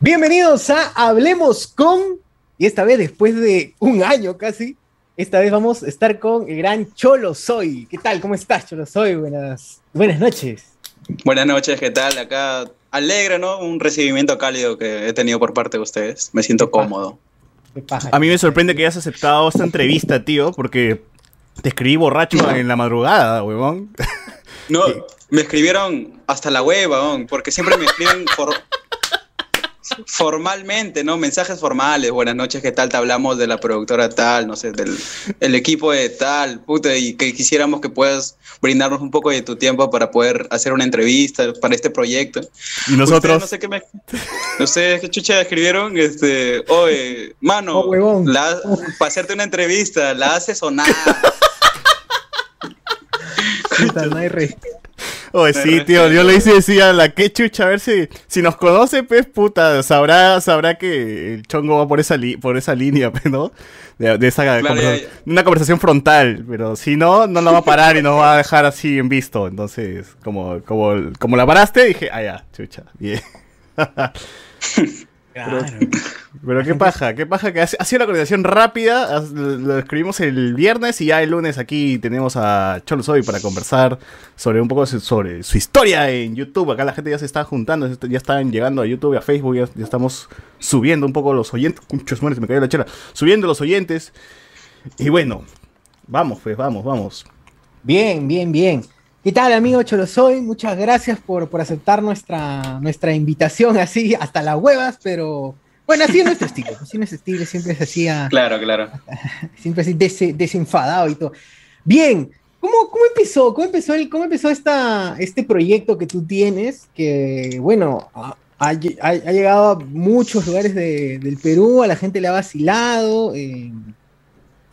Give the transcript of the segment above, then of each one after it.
Bienvenidos a Hablemos con, y esta vez después de un año casi, esta vez vamos a estar con el gran Cholo Soy. ¿Qué tal? ¿Cómo estás, Cholo Soy? Buenas, buenas noches. Buenas noches, ¿qué tal? Acá alegre, ¿no? Un recibimiento cálido que he tenido por parte de ustedes. Me siento cómodo. A mí me sorprende que hayas aceptado esta entrevista, tío, porque te escribí borracho en la madrugada, huevón. No, me escribieron hasta la web, porque siempre me escriben por, formalmente, ¿no? Mensajes formales, buenas noches, ¿qué tal? Te hablamos de la productora tal, no sé, del el equipo de tal, puta, y que quisiéramos que puedas brindarnos un poco de tu tiempo para poder hacer una entrevista para este proyecto. Y nosotros... no sé qué me... No sé qué chucha escribieron, este, oye, mano, oh, para hacerte una entrevista, la haces o nada. no hay Oye, sí, tío, yo le hice decía la que chucha, a ver si, si nos conoce, pues puta, sabrá, sabrá que el chongo va por esa, por esa línea, pues, ¿no? De, esa conversación, una conversación frontal, pero si no, no la va a parar y nos va a dejar así en visto. Entonces, como, como, como la paraste, dije, ah, ya, chucha, bien. Pero, qué paja, qué paja que ha sido la coordinación rápida. Lo escribimos el viernes y ya el lunes aquí tenemos a Cholo Soy para conversar sobre un poco sobre su historia en YouTube. Acá la gente ya se está juntando, ya están llegando a YouTube a Facebook, ya, estamos subiendo un poco los oyentes. Muchos me cayó la chela. Subiendo los oyentes. Y bueno, vamos, pues, vamos, vamos. Bien, bien, bien. ¿Qué tal, amigo Cholosoy? Muchas gracias por, por aceptar nuestra, nuestra invitación así, hasta las huevas, pero bueno, así es nuestro estilo, así es nuestro estilo, siempre es así. claro, claro. Siempre así desenfadado y todo. Bien, ¿cómo, cómo empezó? ¿Cómo empezó, el, cómo empezó esta, este proyecto que tú tienes? Que, bueno, ha, ha, llegado a muchos lugares de, del Perú, a la gente le ha vacilado. Eh,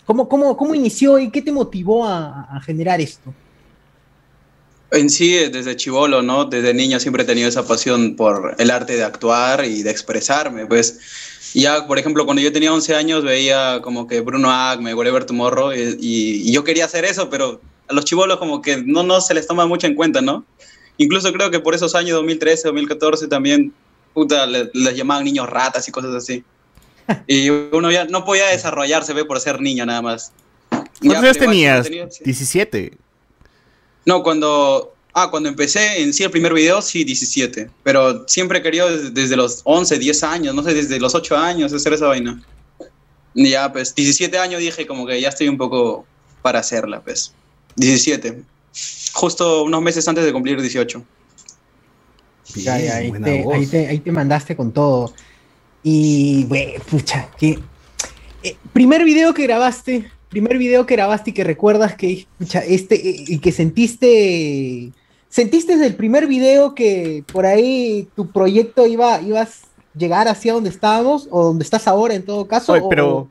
¿cómo, cómo, ¿Cómo inició y qué te motivó a, a generar esto? En sí, desde chivolo, ¿no? Desde niño siempre he tenido esa pasión por el arte de actuar y de expresarme, pues. Ya, por ejemplo, cuando yo tenía 11 años veía como que Bruno Agme, Whatever Tomorrow, y, y, yo quería hacer eso, pero a los chivolos como que no, no se les toma mucho en cuenta, ¿no? Incluso creo que por esos años, 2013, 2014, también, puta, les, llamaban niños ratas y cosas así. Y uno ya no podía desarrollarse, ve, por ser niño nada más. ¿Cuántos años tenías? 17. No, cuando, ah, cuando empecé en sí el primer video, sí, 17. Pero siempre he querido desde, los 11, 10 años, no sé, desde los 8 años hacer esa vaina. Y ya, pues, 17 años dije como que ya estoy un poco para hacerla, pues. 17. Justo unos meses antes de cumplir 18. ahí, te, ahí, te, mandaste con todo. Y, güey, pucha, que... Eh, primer video que grabaste, primer video que grabaste y que recuerdas que este y que sentiste sentiste desde el primer video que por ahí tu proyecto iba ibas a llegar hacia donde estábamos o donde estás ahora en todo caso pero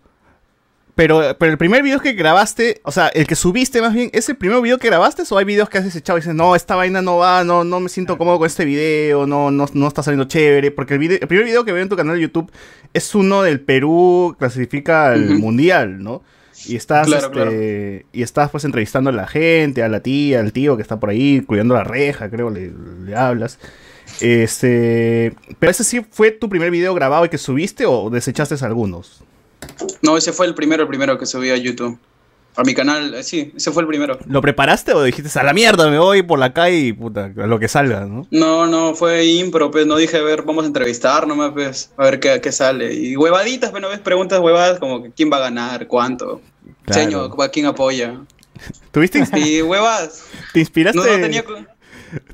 pero pero el primer video que grabaste o sea el que subiste más bien es el primer video que grabaste o hay videos que has desechado y dices no esta vaina no va no no me siento cómodo con este video no no, no está saliendo chévere porque el, el primer video que veo en tu canal de YouTube es uno del Perú clasifica al mundial no y estás, este, y estás pues entrevistando a la gente, a la tía, al tío que está por ahí, cuidando la reja, creo, le, hablas. Este, pero ese sí fue tu primer video grabado y que subiste o desechaste algunos? No, ese fue el primero, el primero que subí a YouTube. A mi canal, eh, sí, ese fue el primero. ¿Lo preparaste o dijiste a la mierda, me voy por la calle y puta, a lo que salga, ¿no? No, no, fue impro, pues no dije, a ver, vamos a entrevistar nomás, pues, a ver qué, qué sale. Y huevaditas, bueno, ves preguntas huevadas como que quién va a ganar, cuánto. Señor, ¿a quién apoya? ¿Tuviste? Y huevas. ¿Te inspiraste? No, tenía...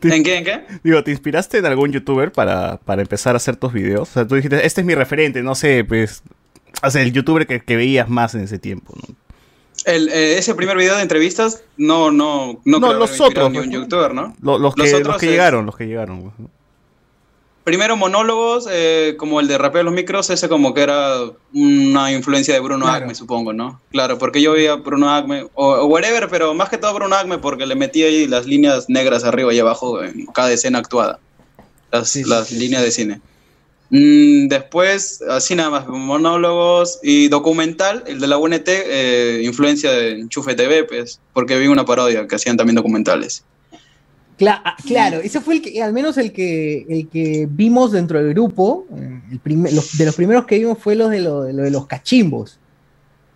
¿En qué? ¿En qué? Digo, ¿te inspiraste en algún youtuber para, para empezar a hacer tus videos? O sea, tú dijiste, este es mi referente, no sé, pues, o sea, el youtuber que, que veías más en ese tiempo, ¿no? El, eh, ese primer video de entrevistas, no, no, no, no los otros, ni un youtuber, ¿no? Los, que, los que llegaron, los que llegaron. Primero monólogos, eh, como el de Rapeo los Micros, ese como que era una influencia de Bruno Agme, supongo, ¿no? Claro, porque yo veía Bruno Agme, o, whatever, pero más que todo Bruno Agme porque le metí ahí las líneas negras arriba y abajo en cada escena actuada. Las, las líneas de cine. Mm, después, así nada más, monólogos y documental, el de la UNT, eh, influencia de Enchufe TV, pues, porque vi una parodia que hacían también documentales. Ah, claro, ese fue el que, al menos el que, el que vimos dentro del grupo, de los primeros que vimos fue lo de, lo, de los cachimbos.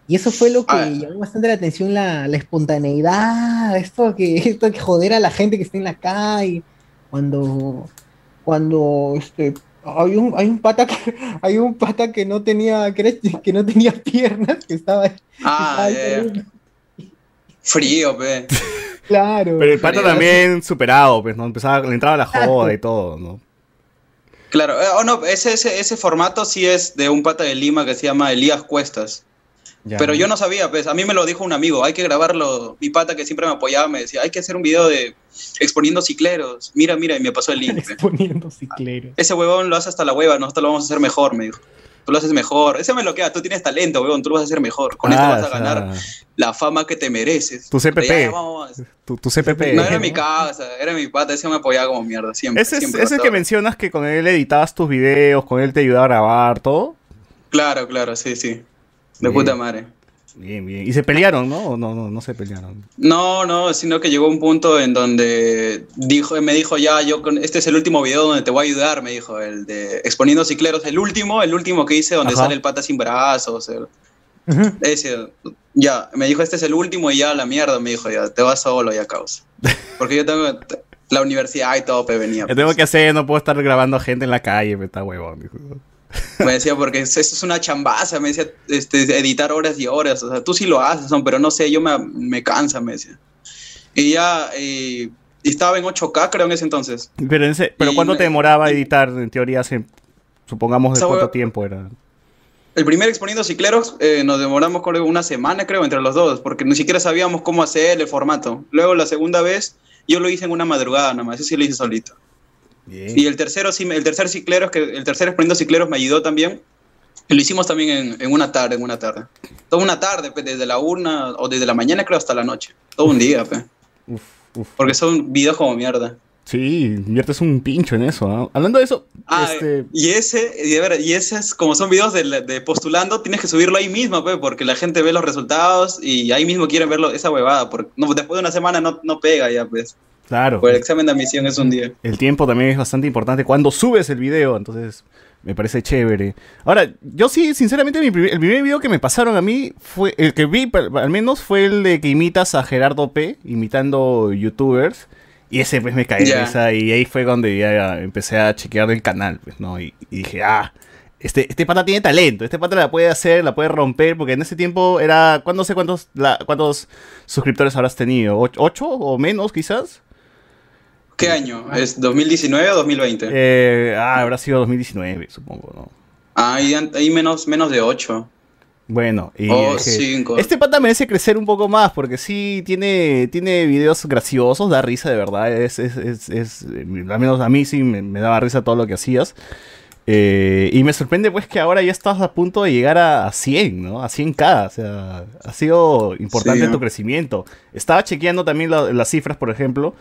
Y eso fue lo que ah. llamó bastante la atención, la, espontaneidad, esto que, esto que joder a la gente que está en la calle. Cuando, cuando este, hay un, hay un pata que hay un pata que no tenía, que, que no tenía piernas, que estaba, ah, frío, pe. Claro. Pero el pata también superado, pues, ¿no? Empezaba, le entraba la joda y todo, ¿no? Claro, eh, oh, no, ese, ese, ese formato sí es de un pata de Lima que se llama Elías Cuestas. Pero yo no sabía, pues a mí me lo dijo un amigo, hay que grabarlo. Mi pata que siempre me apoyaba me decía, hay que hacer un video de exponiendo cicleros. Mira, mira, y me pasó el link. exponiendo cicleros. Ese huevón lo hace hasta la hueva, nosotros lo vamos a hacer mejor, me dijo. Tú lo haces mejor. Ese me lo queda, tú tienes talento, huevón, tú lo vas a hacer mejor. Con esto ah, vas a ganar la fama que te mereces. Tu CPP. Tu, CPP. No era mi casa, era mi pata, ese me apoyaba como mierda, siempre. Ese es, el que mencionas que con él editabas tus videos, con él te ayudaba a grabar, todo. Claro, claro, sí, sí. De puta madre. Bien, bien. ¿Y se pelearon, no? ¿O no, no, no se pelearon? No, no, sino que llegó un punto en donde dijo, me dijo ya, yo con, este es el último video donde te voy a ayudar, me dijo, el de Exponiendo Cicleros, el último, el último que hice donde sale el pata sin brazos. Ese, ya, me dijo, este es el último y ya la mierda, me dijo, ya, te vas solo ya causa. Porque yo tengo la universidad y todo, pe, venía. ¿Qué tengo pues. que hacer? No puedo estar grabando gente en la calle, me está huevón. Dijo. Me decía, porque eso es una chambaza, me decía, este, editar horas y horas. O sea, tú sí lo haces, pero no sé, yo me, me cansa, me decía. Y ya, y, estaba en 8K, creo, en ese entonces. Pero, pero ¿cuánto te demoraba editar, en teoría, supongamos, de cuánto tiempo era? El primer exponiendo cicleros eh, nos demoramos creo, una semana, creo, entre los dos, porque ni siquiera sabíamos cómo hacer el formato. Luego, la segunda vez, yo lo hice en una madrugada nada más, eso sí lo hice solito. Y el tercero, el tercer cicleros, que el tercer exponiendo cicleros me ayudó también. lo hicimos también en, en, una tarde, en una tarde. Toda una tarde, pues, desde la urna, o desde la mañana creo hasta la noche. Todo un día, pues. Porque son videos como mierda. Sí, es un pincho en eso. ¿no? Hablando de eso. Ah, este... y ese, y, ver, y ese es como son videos de, de, postulando, tienes que subirlo ahí mismo, pues, porque la gente ve los resultados y ahí mismo quieren verlo, esa huevada. Porque no, después de una semana no, no pega ya, pues. Claro. Pues el examen de admisión es un día. El tiempo también es bastante importante cuando subes el video, entonces me parece chévere. Ahora, yo sí, sinceramente, el primer video que me pasaron a mí fue, el que vi al menos fue el de que imitas a Gerardo P, imitando youtubers. Y ese pues me caí esa y ahí fue donde ya empecé a chequear el canal, pues, ¿no? Y, dije, ah, este, este pata tiene talento, este pata la puede hacer, la puede romper, porque en ese tiempo era, no sé cuántos, cuántos suscriptores habrás tenido? ¿Ocho o menos quizás? ¿Qué año? ¿Es 2019 o 2020? Eh, ah, habrá sido 2019, supongo, ¿no? Ah, ahí, menos, menos de 8. Bueno, y este pata merece crecer un poco más porque sí tiene, tiene videos graciosos, da risa de verdad. Es, es, es, al menos a mí sí me, daba risa todo lo que hacías. Eh, y me sorprende pues que ahora ya estás a punto de llegar a, 100, ¿no? A 100k. O sea, ha sido importante tu crecimiento. Estaba chequeando también las cifras, por ejemplo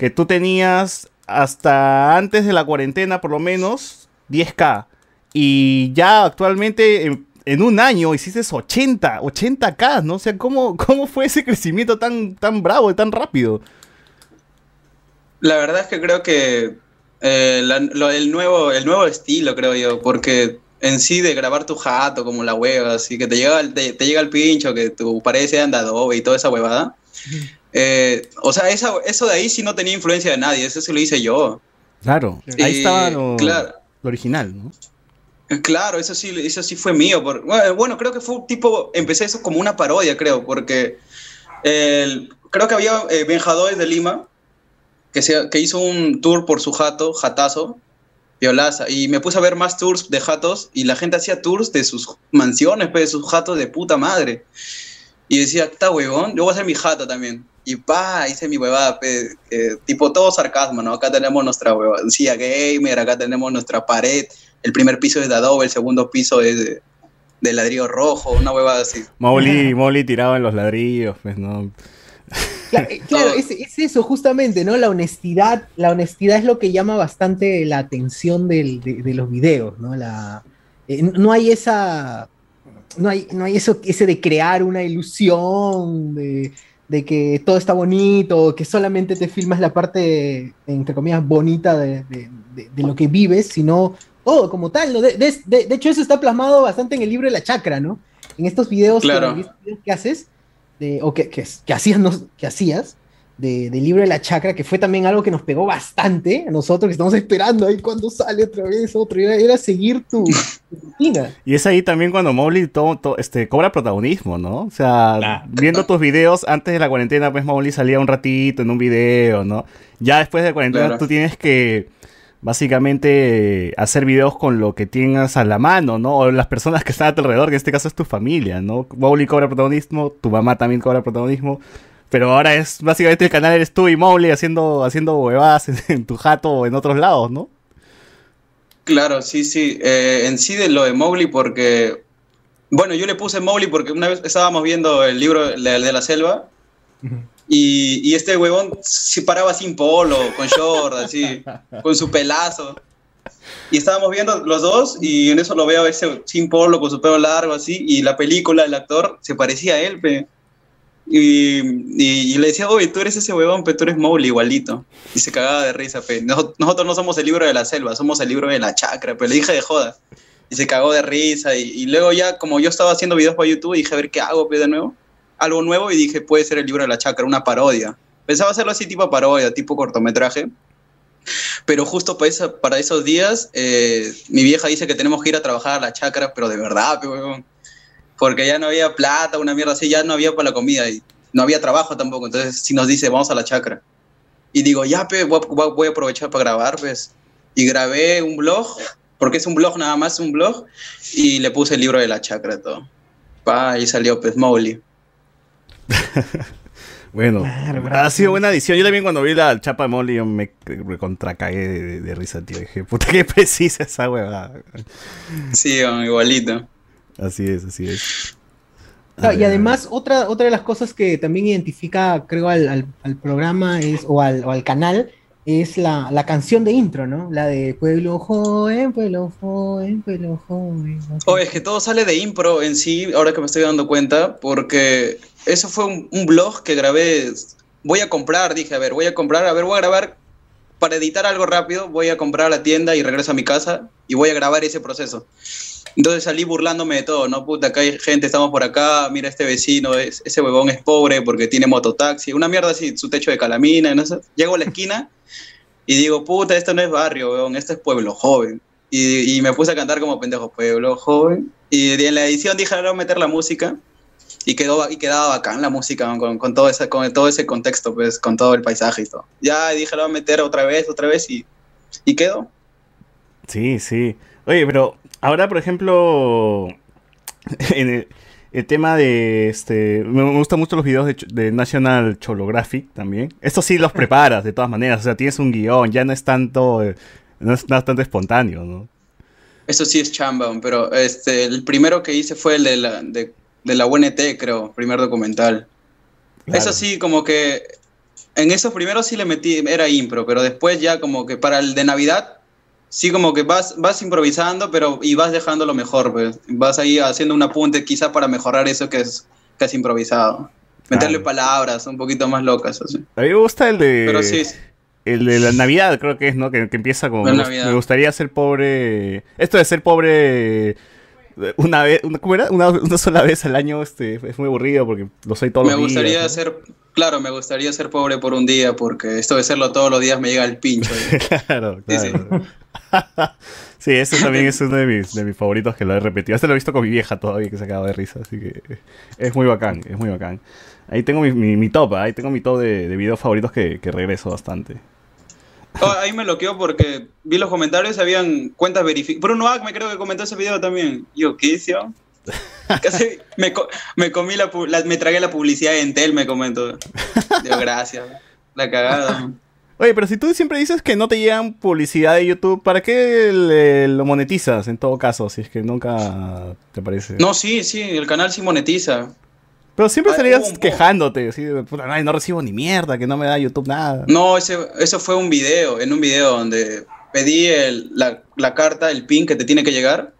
que tú tenías hasta antes de la cuarentena por lo menos 10k. Y ya actualmente en, un año hiciste 80, 80k, ¿no? O sea, ¿cómo, cómo fue ese crecimiento tan, tan bravo y tan rápido? La verdad es que creo que eh, el, nuevo, el nuevo estilo, creo yo, porque en sí de grabar tu jato como la hueva, así que te llega, te, te llega el pincho, que tu pared sea Adobe y toda esa huevada. Eh, o sea, eso de ahí sí no tenía influencia de nadie, eso sí lo hice yo. Claro, ahí estaba lo, original, ¿no? Eh, claro, eso sí, eso sí fue mío. bueno, creo que fue un tipo, empecé eso como una parodia, creo, porque creo que había eh, de Lima que, que hizo un tour por su jato, jatazo, violaza, y me puse a ver más tours de jatos y la gente hacía tours de sus mansiones, pues, de sus jatos de puta madre. Y decía, está huevón, yo voy a hacer mi jato también. Y pa, hice mi huevada, tipo todo sarcasmo, ¿no? Acá tenemos nuestra huevada, gamer, acá tenemos nuestra pared, el primer piso es de adobe, el segundo piso es de, ladrillo rojo, una huevada así. Molly, Molly tiraba en los ladrillos, pues, ¿no? Claro, eh, es, eso justamente, ¿no? La honestidad, la honestidad es lo que llama bastante la atención de, los videos, ¿no? La, eh, no hay esa, no hay, no hay eso, ese de crear una ilusión, de, de que todo está bonito, que solamente te filmas la parte, entre comillas, bonita de, lo que vives, sino todo como tal, ¿no? De, hecho, eso está plasmado bastante en el libro de la chacra, ¿no? En estos videos, que, haces, o que, que, hacías, no, que hacías, del libro de la chacra, que fue también algo que nos pegó bastante a nosotros, que estamos esperando ahí cuando sale otra vez otro, era, seguir tu, rutina. Y es ahí también cuando Mowgli todo, este, cobra protagonismo, ¿no? O sea, viendo tus videos antes de la cuarentena, pues Mowgli salía un ratito en un video, ¿no? Ya después de la cuarentena tú tienes que básicamente hacer videos con lo que tengas a la mano, ¿no? O las personas que están a tu alrededor, que en este caso es tu familia, ¿no? Mowgli cobra protagonismo, tu mamá también cobra protagonismo. Pero ahora es básicamente el canal eres tú y Mowgli haciendo, haciendo huevadas en, tu jato o en otros lados, ¿no? Claro, sí, sí. Eh, en sí de lo de Mowgli porque... Bueno, yo le puse Mowgli porque una vez estábamos viendo el libro de, de la selva y, y, este huevón se paraba sin polo, con short, así, con su pelazo. Y estábamos viendo los dos y en eso lo veo ese sin polo, con su pelo largo, así, y la película, el actor, se parecía a él, pe. Y, le decía, oye, tú eres ese huevón, pero tú eres Mowgli igualito. Y se cagaba de risa, pe. Nosotros no somos el libro de la selva, somos el libro de la chacra, pero le dije de joda. Y se cagó de risa. Y, luego ya, como yo estaba haciendo videos para YouTube, dije, a ver qué hago, pe, de nuevo. Algo nuevo y dije, puede ser el libro de la chacra, una parodia. Pensaba hacerlo así tipo parodia, tipo cortometraje. Pero justo para, para esos días, eh, mi vieja dice que tenemos que ir a trabajar a la chacra, pero de verdad, pe, huevón porque ya no había plata, una mierda así, ya no había para la comida y no había trabajo tampoco. Entonces, si nos dice, vamos a la chacra. Y digo, ya, pues, voy, a aprovechar para grabar, pues. Y grabé un blog, porque es un blog nada más, un blog, y le puse el libro de la chacra y todo. Pa, y salió, pues, Mowgli. bueno, ha sido buena edición. Yo también cuando vi la chapa de Mowgli me contracagué de, risa, tío. Dije, puta, qué precisa esa huevada. Sí, igualito. Así es, así es. y además, otra, otra de las cosas que también identifica, creo, al, programa es, o, al, o al canal es la, canción de intro, ¿no? La de Pueblo Joven, Pueblo Joven, Pueblo Joven. Oh, es que todo sale de impro en sí, ahora que me estoy dando cuenta, porque eso fue un, un blog que grabé. Voy a comprar, dije, a ver, voy a comprar, a ver, voy a grabar para editar algo rápido, voy a comprar a la tienda y regreso a mi casa y voy a grabar ese proceso. Entonces salí burlándome de todo, ¿no? Puta, acá hay gente, estamos por acá, mira este vecino, ese huevón es pobre porque tiene mototaxi, una mierda así, su techo de calamina, ¿no? Llego a la esquina y digo, puta, esto no es barrio, huevón, esto es pueblo joven. Y, me puse a cantar como pendejo, pueblo joven. Y en la edición dije, ahora voy a meter la música. Y, quedó, y quedaba bacán la música con, con, todo ese, con todo ese contexto, pues, con todo el paisaje y todo. Ya dije, lo voy a meter otra vez, otra vez y, y quedó. Sí, sí. Oye, pero ahora, por ejemplo, en el, tema de este. Me, gustan mucho los videos de, National Cholographic también. Estos sí los preparas de todas maneras. O sea, tienes un guion, ya no es tanto. No es, tanto espontáneo, ¿no? Eso sí es chamba, pero este, el primero que hice fue el de la, de, la UNT, creo, primer documental. Eso sí, como que en esos primeros sí le metí, era impro, pero después ya como que para el de Navidad Sí, como que vas, vas improvisando, pero y vas dejando lo mejor, pues. Vas ahí haciendo un apunte quizá para mejorar eso que es casi improvisado. Meterle palabras un poquito más locas, así. A mí me gusta el de... Pero sí. El de la Navidad, creo que es, ¿no? Que, empieza como... Me, gustaría ser pobre... Esto de ser pobre una vez, ¿cómo era? Una, sola vez al año este, es muy aburrido porque lo soy todos me los días. Me gustaría ser, claro, me gustaría ser pobre por un día porque esto de serlo todos los días me llega el pincho. claro, claro. Sí, ese también es uno de mis, de mis favoritos que lo he repetido. Este lo he visto con mi vieja todavía que se acaba de risa, así que es muy bacán, es muy bacán. Ahí tengo mi, mi, top, ahí tengo mi top de, de videos favoritos que, que regreso bastante. Oh, ahí me bloqueó porque vi los comentarios, habían cuentas verificadas. Bruno me creo que comentó ese video también. Yo, ¿qué hizo? Casi me, me comí la, me tragué la publicidad de Entel, me comentó. Dios, gracias. La cagada. Oye, pero si tú siempre dices que no te llegan publicidad de YouTube, ¿para qué lo monetizas en todo caso? Si es que nunca te parece. No, sí, sí, el canal sí monetiza. Pero siempre salías quejándote, así, no recibo ni mierda, que no me da YouTube nada. No, ese, eso fue un video, en un video donde pedí la, carta, el pin que te tiene que llegar,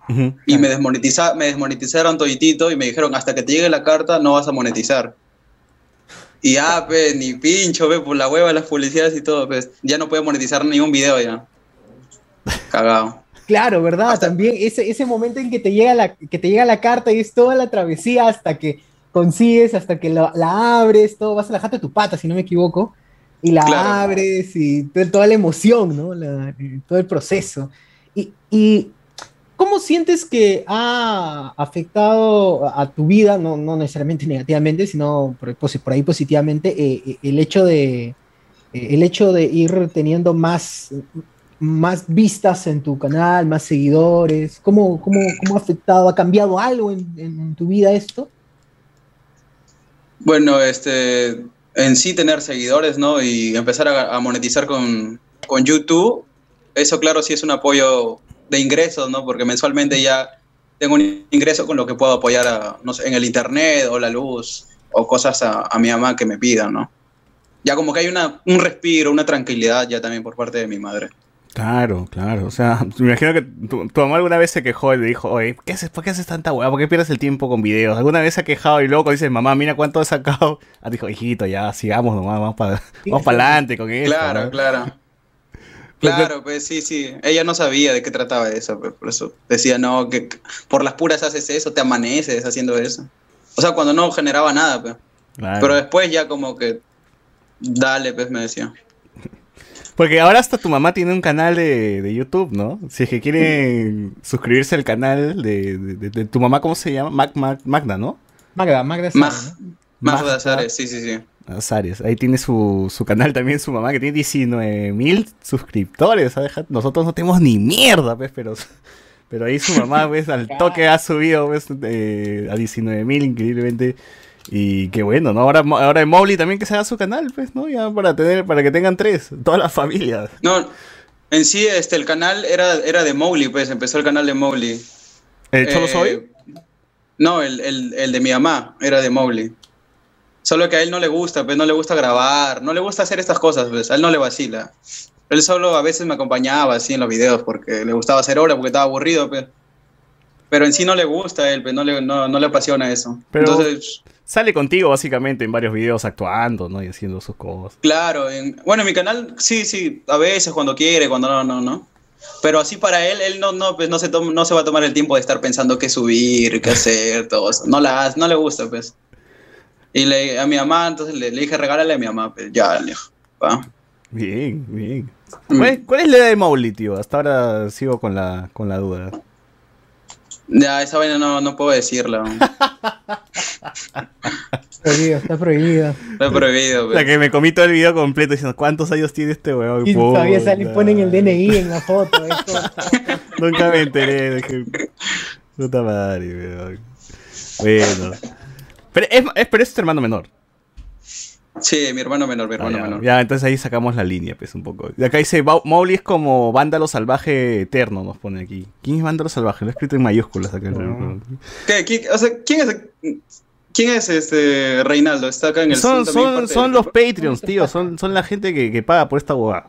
y me, desmonetiza, me desmonetizaron toditito y me dijeron, hasta que te llegue la carta no vas a monetizar. Y ya, pues, ni pincho, ve, por la hueva las publicidades y todo, pues, ya no puedo monetizar ningún video ya. Cagado. Claro, ¿verdad? También ese, ese momento en que te, llega la, que te llega la carta y es toda la travesía hasta que consigues, hasta que la, abres, todo, vas a la jata de tu pata, si no me equivoco, y la abres y toda la emoción, ¿no? todo el proceso. Y, y, ¿cómo sientes que ha afectado a tu vida, no, no necesariamente negativamente, sino por, por ahí positivamente, eh, eh, el hecho de... Eh, el hecho de ir teniendo más, más vistas en tu canal, más seguidores? ¿Cómo, cómo, cómo ha afectado, ha cambiado algo en, tu vida esto? Bueno, este, en sí tener seguidores, ¿no? Y empezar a, monetizar con, con, YouTube, eso claro sí es un apoyo de ingresos, ¿no? Porque mensualmente ya tengo un ingreso con lo que puedo apoyar a, no sé, en el internet o la luz o cosas a, a mi mamá que me pidan, ¿no? Ya como que hay una, un respiro, una tranquilidad ya también por parte de mi madre. Claro, claro. O sea, me imagino que tu, mamá alguna vez se quejó y le dijo, oye, ¿qué haces, ¿por qué haces tanta hueá? ¿Por qué pierdes el tiempo con videos? ¿Alguna vez se ha quejado y luego dice, mamá, mira cuánto he sacado? Ah, dijo, hijito, ya, sigamos nomás, vamos para vamos adelante con eso. Claro, claro. Claro, pues sí, sí. Ella no sabía de qué trataba eso, pues, por eso decía, no, que por las puras haces eso, te amaneces haciendo eso. O sea, cuando no generaba nada, pues. Pero después ya como que, dale, pues me decía. Porque ahora hasta tu mamá tiene un canal de, YouTube, ¿no? Si es que quieren suscribirse al canal de, tu mamá, ¿cómo se llama? Magda, ¿no? Magda, Magda Sares. Magda Sares, sí, sí, sí. Sares. Ahí tiene su, canal también, su mamá, que tiene 19 mil suscriptores. Nosotros no tenemos ni mierda, pues, pero, pero ahí su mamá, pues, al toque ha subido pues, eh, a 19 mil, increíblemente. Y qué bueno, ¿no? Ahora, ahora Mowgli también que se haga su canal, pues, ¿no? Ya para tener, para que tengan tres, todas las familias. No, en sí, este, el canal era, era de Mowgli, pues, empezó el canal de Mowgli. ¿El Solo Soy? Eh, no, el, el, el, de mi mamá era de Mowgli. Solo que a él no le gusta, pues, no le gusta grabar, no le gusta hacer estas cosas, pues, a él no le vacila. Él solo a veces me acompañaba así en los videos porque le gustaba hacer hora, porque estaba aburrido, pues. Pero en sí no le gusta a él, pues, no le, no, no le apasiona eso. Pero... Entonces sale contigo básicamente en varios videos actuando, ¿no? Y haciendo sus cosas. Claro, en, bueno, en mi canal sí, sí, a veces cuando quiere, cuando no, no, no. Pero así para él, él no, no, pues no se, no se va a tomar el tiempo de estar pensando qué subir, qué hacer, todo eso. No, la, no le gusta, pues. Y le, a mi mamá, entonces le, dije, regálale a mi mamá, pues ya, le dijo, Bien, bien. Mm. ¿Cuál es, la edad de Mowgli, tío? Hasta ahora sigo con la, con la duda. Ya, esa vaina no, no puedo decirla. prohibido, está prohibido. Está prohibido. O sea, que me comí todo el video completo diciendo cuántos años tiene este weón. Y todavía sale y ponen el DNI en la foto. Nunca me enteré. De que... Puta madre, weón. Bueno. Pero es, es, pero es tu hermano menor. Sí, mi hermano menor, mi hermano ah, menor. Ya, entonces ahí sacamos la línea, pues, un poco. De acá dice, Mowgli es como vándalo salvaje eterno, nos pone aquí. ¿Quién es vándalo salvaje? Lo he escrito en mayúsculas acá. ¿Qué, o sea, ¿quién es, quién es este Reinaldo? Está acá en el Son, son, son los Patreons, tío. Son, son la gente que, que paga por esta huevada.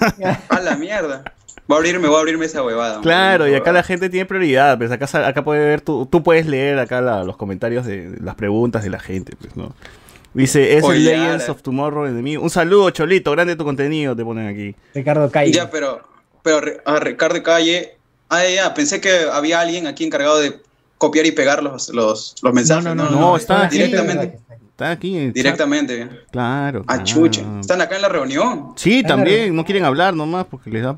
a la mierda. Voy a abrirme, voy a abrirme esa huevada. Claro, y acá la gente tiene prioridad, pues acá, acá puede ver, tú, tú puedes leer acá los comentarios de las preguntas de la gente, pues, ¿no? Dice, es el Legends of Tomorrow mí. Un saludo, Cholito, grande tu contenido, te ponen aquí. Ricardo Calle. Ya, pero, pero a Ricardo Calle. Ah, ya, pensé que había alguien aquí encargado de copiar y pegar los, los, los mensajes. No, no, no, no, está directamente. Está aquí. Directamente. Claro. A chucha. Están acá en la reunión. Sí, también. No quieren hablar nomás porque les da.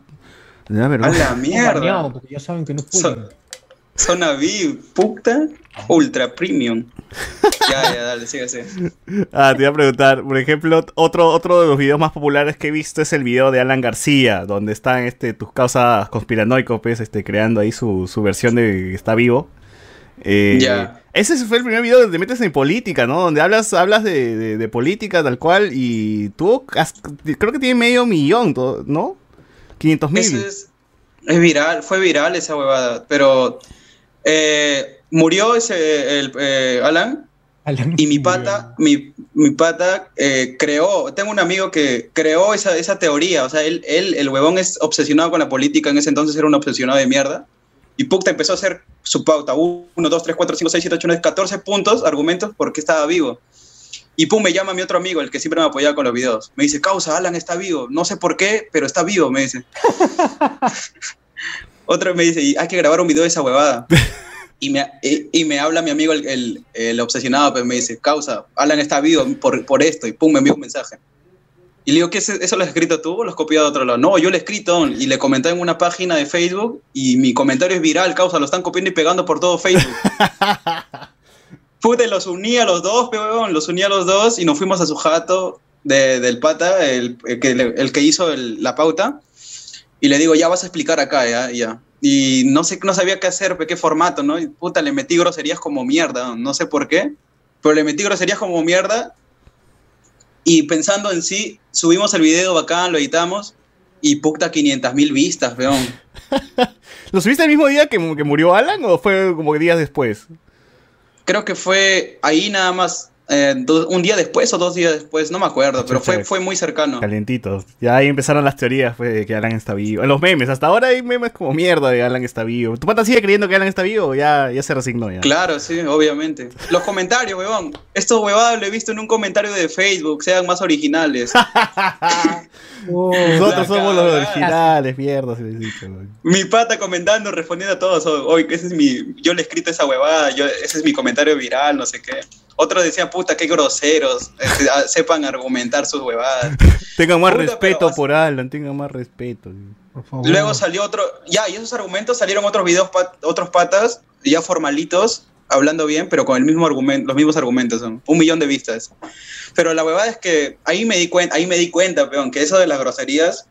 Les da vergüenza. A la mierda. Porque ya saben que no pueden. Zona VIP, puta, ultra premium. ya, ya, dale, sigue así. Ah, te iba a preguntar, por ejemplo, otro, otro de los videos más populares que he visto es el video de Alan García, donde están este, tus causas conspiranoicos, pues, este, creando ahí su, su versión de que está vivo. Eh, ya. Ese fue el primer video donde te metes en política, ¿no? Donde hablas, hablas de, de, política tal cual y tú creo que tiene medio millón, ¿no? 500 mil. Es, es viral, fue viral esa huevada, pero eh, murió ese el, eh, Alan, y mi pata, mi, mi pata eh, creó, tengo un amigo que creó esa, esa teoría, o sea, él, él, el huevón es obsesionado con la política, en ese entonces era un obsesionado de mierda, y Pucta empezó a hacer su pauta, 1, 2, 3, 4, 5, 6, 7, 8, 9, 14 puntos, argumentos por qué estaba vivo. Y pum, me llama mi otro amigo, el que siempre me apoyaba con los videos. Me dice, causa, Alan está vivo. No sé por qué, pero está vivo, me dice. Otro me dice, hay que grabar un video de esa huevada. y, me, y, me habla mi amigo el, el, obsesionado, pues me dice, causa, Alan está vivo por, por esto, y pum, me envió un mensaje. Y le digo, ¿qué es, ¿eso lo has escrito tú o lo has copiado de otro lado? No, yo lo he escrito y le comenté en una página de Facebook y mi comentario es viral, causa, lo están copiando y pegando por todo Facebook. Pude, los uní a los dos, peón, los uní a los dos y nos fuimos a su jato del pata, el, que, el que hizo la pauta. Y le digo, ya vas a explicar acá, ya, ya. Y no sé, no sabía qué hacer, qué formato, ¿no? Y puta, le metí groserías como mierda, no sé por qué, pero le metí groserías como mierda. Y pensando en sí, subimos el video bacán, lo editamos y puta 500 mil vistas, weón. ¿Lo subiste el mismo día que, que murió Alan o fue como días después? creo que fue ahí nada más. Eh, un día después o dos días después, no me acuerdo, pero fue, fue muy cercano. Calientito. Ya ahí empezaron las teorías pues, de que Alan está vivo. En los memes, hasta ahora hay memes como mierda de Alan está vivo. ¿Tu pata sigue creyendo que Alan está vivo o ya, ya se resignó ya? Claro, sí, obviamente. Los comentarios, weón. Estos huevados lo he visto en un comentario de Facebook, sean más originales. Nosotros somos los originales, mierda, Mi pata comentando, respondiendo a todos. Hoy, ese es mi. Yo le he escrito esa huevada, yo, ese es mi comentario viral, no sé qué. Otros decían, puta, qué groseros. Este, ah, sepan argumentar sus huevadas. tengan más respeto por Alan, tengan más respeto. Luego salió otro. Ya, y esos argumentos salieron otros videos, otros patas, ya formalitos, hablando bien, pero con el mismo argumento, los mismos argumentos. Son un millón de vistas. Pero la huevada es que ahí me di cuenta, ahí me di cuenta, peón, que eso de las groserías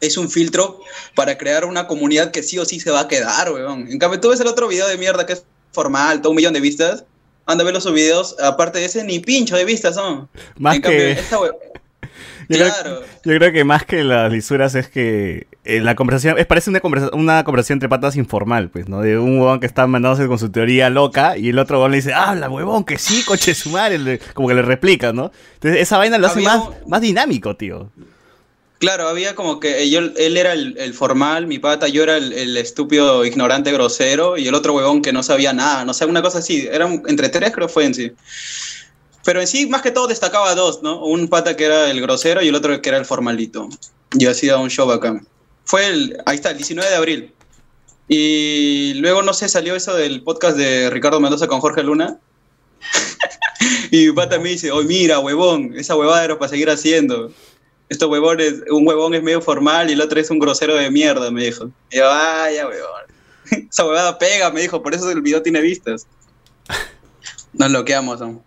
es un filtro para crear una comunidad que sí o sí se va a quedar, weón. En cambio, tú ves el otro video de mierda que es formal, todo un millón de vistas. Anda a ver los videos, aparte de ese, ni pincho de vistas son. Más que... Yo, claro. creo, yo creo que más que las lisuras es que eh, la conversación, es, parece una conversación, una conversación entre patas informal, pues, ¿no? De un huevón que está mandándose con su teoría loca y el otro huevón le dice, habla, huevón, que sí, coche su madre, como que le replica, ¿no? Entonces esa vaina lo hace más, más dinámico, tío. Claro, había como que yo, él era el, formal, mi pata, yo era el, estúpido, ignorante, grosero, y el otro huevón que no sabía nada, no sé, una cosa así. Eran entre tres, creo fue en sí. Pero en sí, más que todo, destacaba dos, ¿no? Un pata que era el grosero y el otro que era el formalito. Yo hacía un show acá. Fue el, ahí está, el 19 de abril. Y luego, no sé, salió eso del podcast de Ricardo Mendoza con Jorge Luna. y mi pata me dice, oye, mira, huevón, esa huevada era para seguir haciendo. Estos huevones, un huevón es medio formal y el otro es un grosero de mierda, me dijo. Y yo, vaya, huevón. esa huevada pega, me dijo, por eso el video tiene vistas. Nos bloqueamos aún.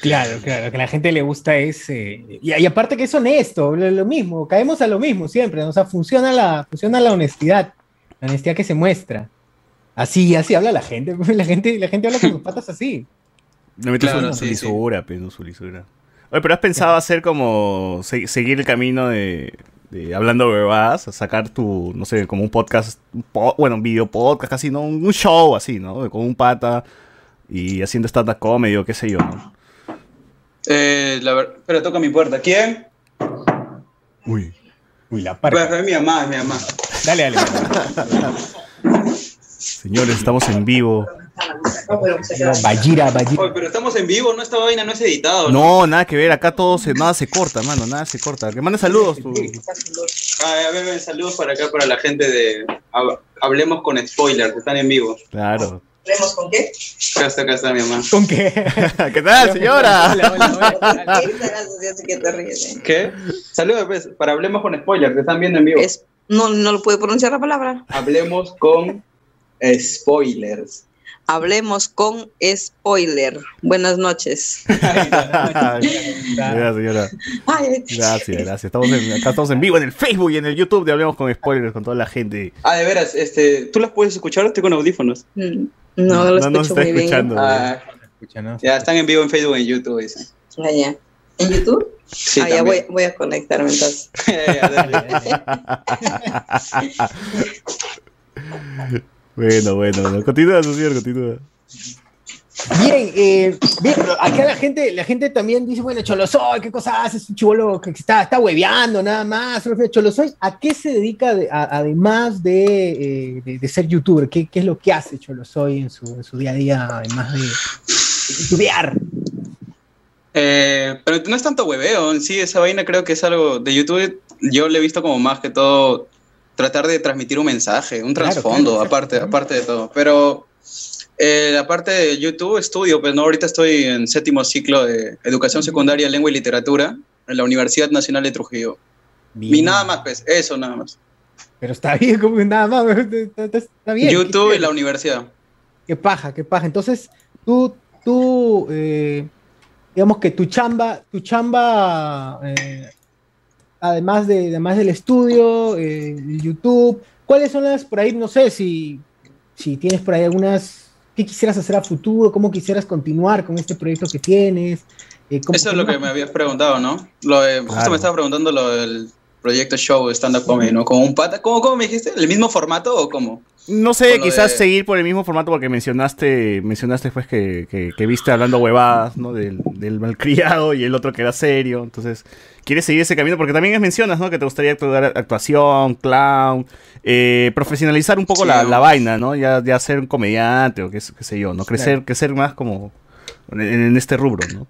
Claro, claro, que a la gente le gusta ese. y, aparte que es honesto, lo, mismo, caemos a lo mismo siempre, o sea, funciona la, funciona la honestidad, la honestidad que se muestra. Así, así habla la gente, la gente, la gente habla con sus patas así. No metes claro, su, lisura, pero su lisura. Oye, pero has pensado hacer como seguir el camino de, hablando bebadas, sacar tu, no sé, como un podcast, bueno, un video podcast, casi, ¿no? Un show así, ¿no? Con un pata y haciendo stand-up comedy o qué sé yo, ¿no? Eh, la pero toca mi puerta. ¿Quién? Uy. Uy, la parte. Pues, es mi mamá, es mi mamá. Dale, dale. Señores, estamos en vivo. Vallira, Vallira. pero estamos en vivo, no esta vaina no es editado. No, nada que ver, acá todo se, nada se corta, mano, nada se corta. Que mande saludos tú. a ver, saludos para acá para la gente de Hablemos con Spoilers, están en vivo. Claro. ¿Hablemos con qué? Acá está, acá está mi mamá. ¿Con qué? ¿Qué tal, señora? Hola, hola, hola. ¿Qué te ríes? ¿Qué? Saludos, pues, para Hablemos con Spoilers, te están viendo en vivo. no, no lo puede pronunciar la palabra. Hablemos con Spoilers. Hablemos con spoiler. Buenas noches. gracias, señora. Gracias, gracias. Estamos en, acá estamos en vivo en el Facebook y en el YouTube de Hablemos con Spoilers con toda la gente. Ah, de veras, este, ¿tú las puedes escuchar? Estoy con audífonos. Mm, no, no, no nos está muy escuchando. Bien. Ah, ya están en vivo en Facebook y en YouTube, dicen. Ya, ya. ¿En YouTube? Sí, ah, ya voy, voy, a conectarme entonces. Bueno, bueno, continúa, señor, continúa. Bien, eh, bien, acá la gente, la gente también dice, bueno, Cholosoy, ¿qué cosa haces? Un chivolo que está, está hueveando nada más. Cholosoy, ¿a qué se dedica además eh, de, de, ser youtuber? ¿Qué, ¿Qué, es lo que hace Cholosoy en su, en su día a día, además de, estudiar? Eh, pero no es tanto hueveo, sí, esa vaina creo que es algo de YouTube, yo le he visto como más que todo tratar de transmitir un mensaje, un trasfondo, aparte, aparte de todo. Pero eh, la parte de YouTube estudio, pues no, ahorita estoy en séptimo ciclo de Educación Secundaria, Lengua y Literatura en la Universidad Nacional de Trujillo. Y nada más, pues, eso nada más. Pero está bien, como nada más, está bien. YouTube y la universidad. Qué paja, qué paja. Entonces, tú, tú, eh, digamos que tu chamba, tu chamba, eh, además, de, además del estudio, eh, YouTube, ¿cuáles son las, por ahí, no sé, si, si tienes por ahí algunas, qué quisieras hacer a futuro, cómo quisieras continuar con este proyecto que tienes? Eso es lo que me habías preguntado, ¿no? Lo Justo me estaba preguntando lo del proyecto show stand-up comedy, ¿no? Como un pata, ¿cómo, ¿cómo me dijiste? ¿El mismo formato o cómo? No sé, quizás seguir por el mismo formato porque mencionaste, mencionaste pues que, que, viste hablando huevadas, ¿no? Del, del, malcriado y el otro que era serio. Entonces, quieres seguir ese camino porque también mencionas, ¿no? Que te gustaría actuar, actuación, clown, eh, profesionalizar un poco la, la, vaina, ¿no? Ya, ya ser un comediante o qué, qué sé yo, ¿no? Crecer, crecer más como en, este rubro, ¿no?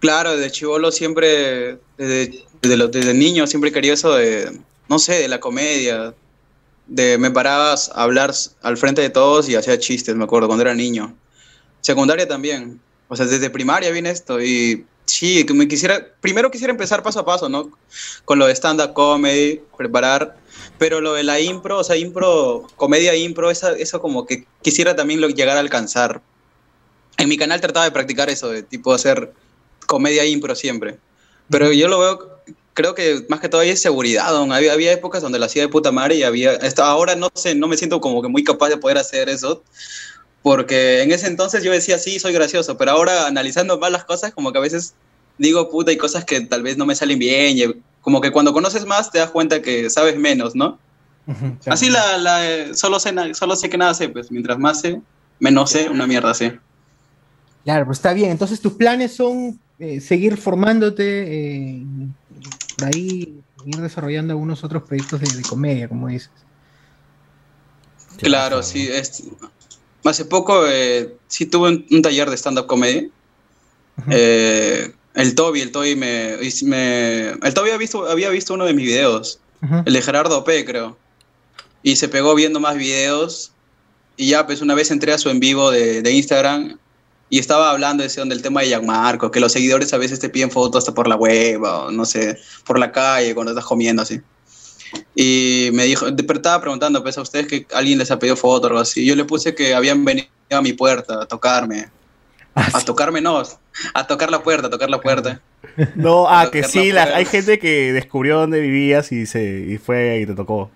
Claro, de chivolo siempre, desde, desde, desde niño siempre he querido eso de, no sé, de la comedia, de me parabas a hablar al frente de todos y hacía chistes, me acuerdo, cuando era niño. Secundaria también. O sea, desde primaria viene esto y sí, me quisiera, primero quisiera empezar paso a paso, ¿no? Con lo de stand-up comedy, preparar, pero lo de la impro, o sea, impro, comedia impro, eso, como que quisiera también lo, llegar a alcanzar. En mi canal trataba de practicar eso, de tipo hacer comedia impro siempre. Pero yo lo veo creo que más que todo es seguridad. Había, había, épocas donde la hacía de puta madre y había. ahora no sé, no me siento como que muy capaz de poder hacer eso. Porque en ese entonces yo decía, sí, soy gracioso, pero ahora analizando más las cosas, como que a veces digo puta y cosas que tal vez no me salen bien. Y como que cuando conoces más te das cuenta que sabes menos, ¿no? Así la, la, solo, sé, solo sé que nada sé, pues mientras más sé, menos sé, una mierda sé. Claro, pues está bien. Entonces tus planes son eh, seguir formándote, eh, ahí ir desarrollando algunos otros proyectos de, comedia, como dices. Claro, sí. hace poco eh, sí tuve un, taller de stand-up comedy. Eh, el Toby, el Toby me, El Toby había visto, había visto uno de mis videos. El de Gerardo P, creo. Y se pegó viendo más videos. Y ya, pues una vez entré a su en vivo de, de Instagram y estaba hablando del tema de Gianmarco, que los seguidores a veces te piden fotos hasta por la web o no sé, por la calle cuando estás comiendo así. Y me dijo, estaba preguntando pues a ustedes que alguien les ha pedido fotos o algo así. Yo le puse que habían venido a mi puerta a tocarme. Ah, a tocarme no, a tocar la puerta, a tocar la puerta. No, ah, que sí, hay gente que descubrió dónde vivías y se y fue y te tocó.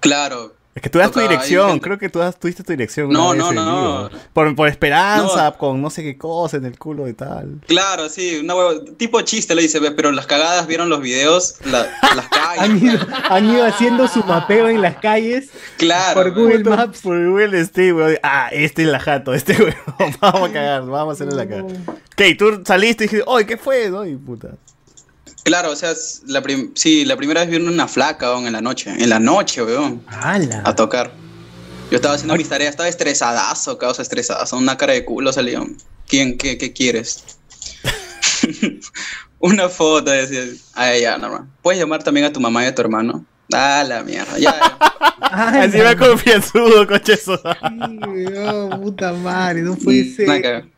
Claro, es que tú das tu dirección, creo que tú das, tuviste tu dirección. No, no, no, Por, por esperanza, con no sé qué cosa en el culo y tal. Claro, sí, una tipo chiste le dice, pero las cagadas vieron los videos, las calles. han, ido, haciendo su mapeo en las calles. Claro. Por Google Maps. Por Google este, weón. Ah, este es la jato, este weón. Vamos a cagar, vamos a hacerle la cara. Ok, tú saliste y dijiste, oye, ¿qué fue? No, y puta. Claro, o sea, la sí, la primera vez vino una flaca en la noche. En la noche, weón. A tocar. Yo estaba haciendo mis tareas, estaba estresadazo, causa estresadazo. Una cara de culo salió. ¿Quién, qué, qué quieres? una foto, decía. Ay, ya, normal. Puedes llamar también a tu mamá y a tu hermano. Ah, la mierda, ya. Así me confianzudo, cochezo. sí, puta madre, no puede ser.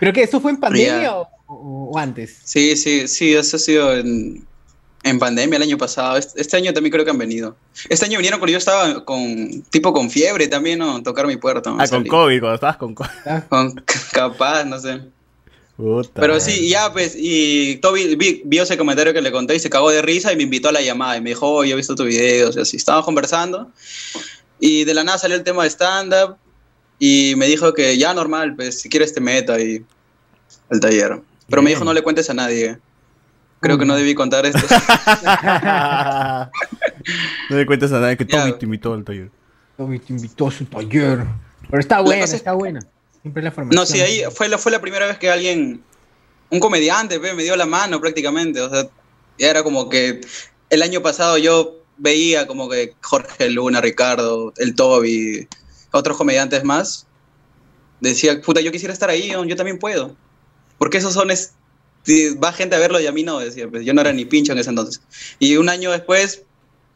¿Pero qué? ¿Eso fue en pandemia o? O, antes? Sí, sí, sí, eso ha sido en, pandemia el año pasado. Este, año también creo que han venido. Este año vinieron cuando yo estaba con, tipo con fiebre también, ¿no? Tocar mi puerta. Ah, con COVID, cuando estabas con COVID. Con, capaz, no sé. Pero sí, ya pues, y Toby vio ese comentario que le conté y se cagó de risa y me invitó a la llamada y me dijo, oh, yo he visto tu video, o sea, sí, estábamos conversando y de la nada salió el tema de stand-up y me dijo que ya normal, pues si quieres te meto ahí al taller. Pero me dijo no le cuentes a nadie. Creo que no debí contar esto. no le cuentes a nadie que Tommy te invitó al taller. Tommy te invitó a su taller. Pero está buena, está buena. Siempre la formación. No, sí, ahí fue la, fue la primera vez que alguien, un comediante, me dio la mano prácticamente. O sea, ya era como que el año pasado yo veía como que Jorge Luna, Ricardo, el Toby, otros comediantes más. Decía, puta, yo quisiera estar ahí, yo también puedo. Porque esos son, es, va gente a verlo y a mí no, decía, pues yo no era ni pincho en ese entonces. Y un año después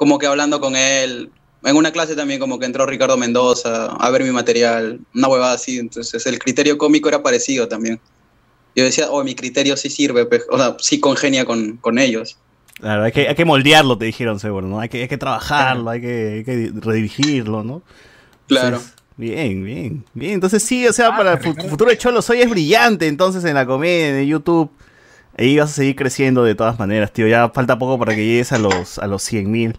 como que hablando con él. En una clase también como que entró Ricardo Mendoza a ver mi material, una huevada así, entonces el criterio cómico era parecido también. Yo decía, oh, mi criterio sí sirve, pues, o sea, sí congenia con, con ellos. Claro, hay que, hay que moldearlo, te dijeron seguro, ¿no? Hay que, hay que trabajarlo, hay que, hay que redirigirlo, ¿no? Claro. Bien, bien, bien. Entonces sí, o sea, ah, para el futuro de Cholo Soy es brillante entonces en la comedia, en YouTube. Ahí vas a seguir creciendo de todas maneras, tío. Ya falta poco para que llegues a los, a los 100 mil.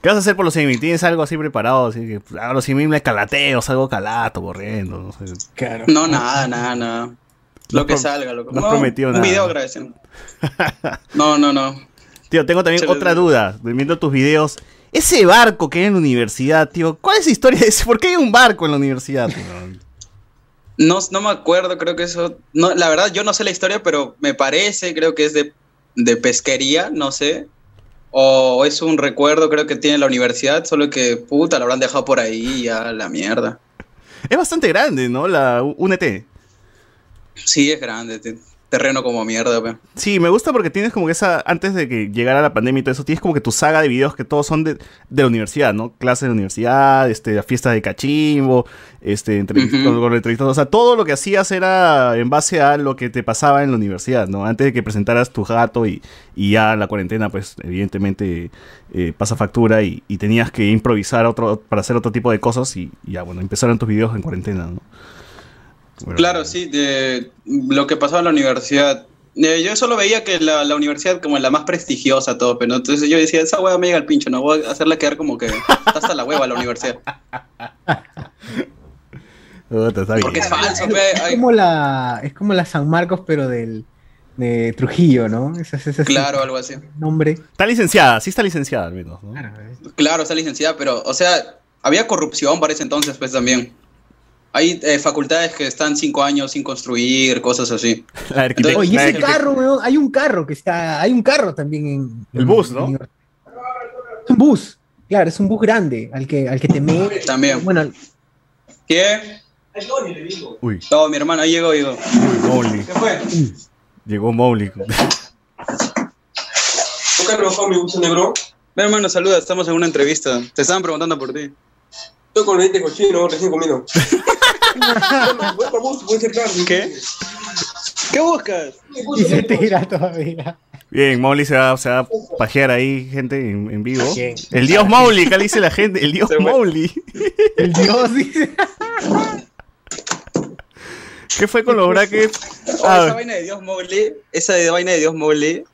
¿Qué vas a hacer por los 100 mil? ¿Tienes algo así preparado? Así que a ah, los 100 mil me calateo, salgo calato, corriendo. No, sé. no nada, nada, nada. Lo que salga, lo que no prometió un nada. video agradeciendo. no, no, no. Tío, tengo también otra duda. Viendo tus videos. Ese barco que hay en la universidad, tío. ¿Cuál es la historia de ese? ¿Por qué hay un barco en la universidad? No, no me acuerdo, creo que eso. No, la verdad, yo no sé la historia, pero me parece, creo que es de, de pesquería, no sé. O es un recuerdo, creo que tiene la universidad, solo que puta, lo habrán dejado por ahí ya la mierda. Es bastante grande, ¿no? La UNT. Sí, es grande terreno como mierda, weón. Sí, me gusta porque tienes como que esa, antes de que llegara la pandemia y todo eso, tienes como que tu saga de videos que todos son de, de la universidad, ¿no? Clases de la universidad, este, fiestas de cachimbo, este, entrevistas, con, o sea, todo lo que hacías era en base a lo que te pasaba en la universidad, ¿no? Antes de que presentaras tu gato y, y ya la cuarentena, pues, evidentemente eh, pasa factura y, y, tenías que improvisar otro, para hacer otro tipo de cosas y, y ya, bueno, empezaron tus videos en cuarentena, ¿no? Claro, sí, de lo que pasaba en la universidad. Eh, yo solo veía que la, la, universidad como la más prestigiosa, todo, pero entonces yo decía, esa hueva me llega al pincho, no voy a hacerla quedar como que hasta la hueva la universidad. Porque es falso, es, como la, es como la San Marcos, pero del de Trujillo, ¿no? claro, algo así. Nombre. Está licenciada, sí está licenciada al menos, ¿no? Claro, está licenciada, pero, o sea, había corrupción para ese entonces, pues también. Hay eh, facultades que están cinco años sin construir, cosas así. Oye, ese carro, hay un carro que está, hay un carro también en... El bus, ¿no? es un bus, claro, es un bus grande al que, al que te metes. También. Bueno, ¿qué? Uy. No, mi hermano, ahí llegó, llegó. Uy, Mowgli. ¿Qué fue? Llegó Mowgli. ¿Tú qué trabajado mi bus negro? Mi hermano, saluda, estamos en una entrevista. Te estaban preguntando por ti. Estoy con el diente cochino, recién comido. ¿Qué? ¿Qué buscas? Y se tira todavía. Bien, Mowgli se va, se va a pajear ahí, gente, en, vivo. El dios Mowgli, ¿qué le dice la gente? El dios Mowgli. El dios dice. ¿Qué fue con los brackets? Ah. esa vaina de Dios Mowgli, esa de vaina de Dios Mowgli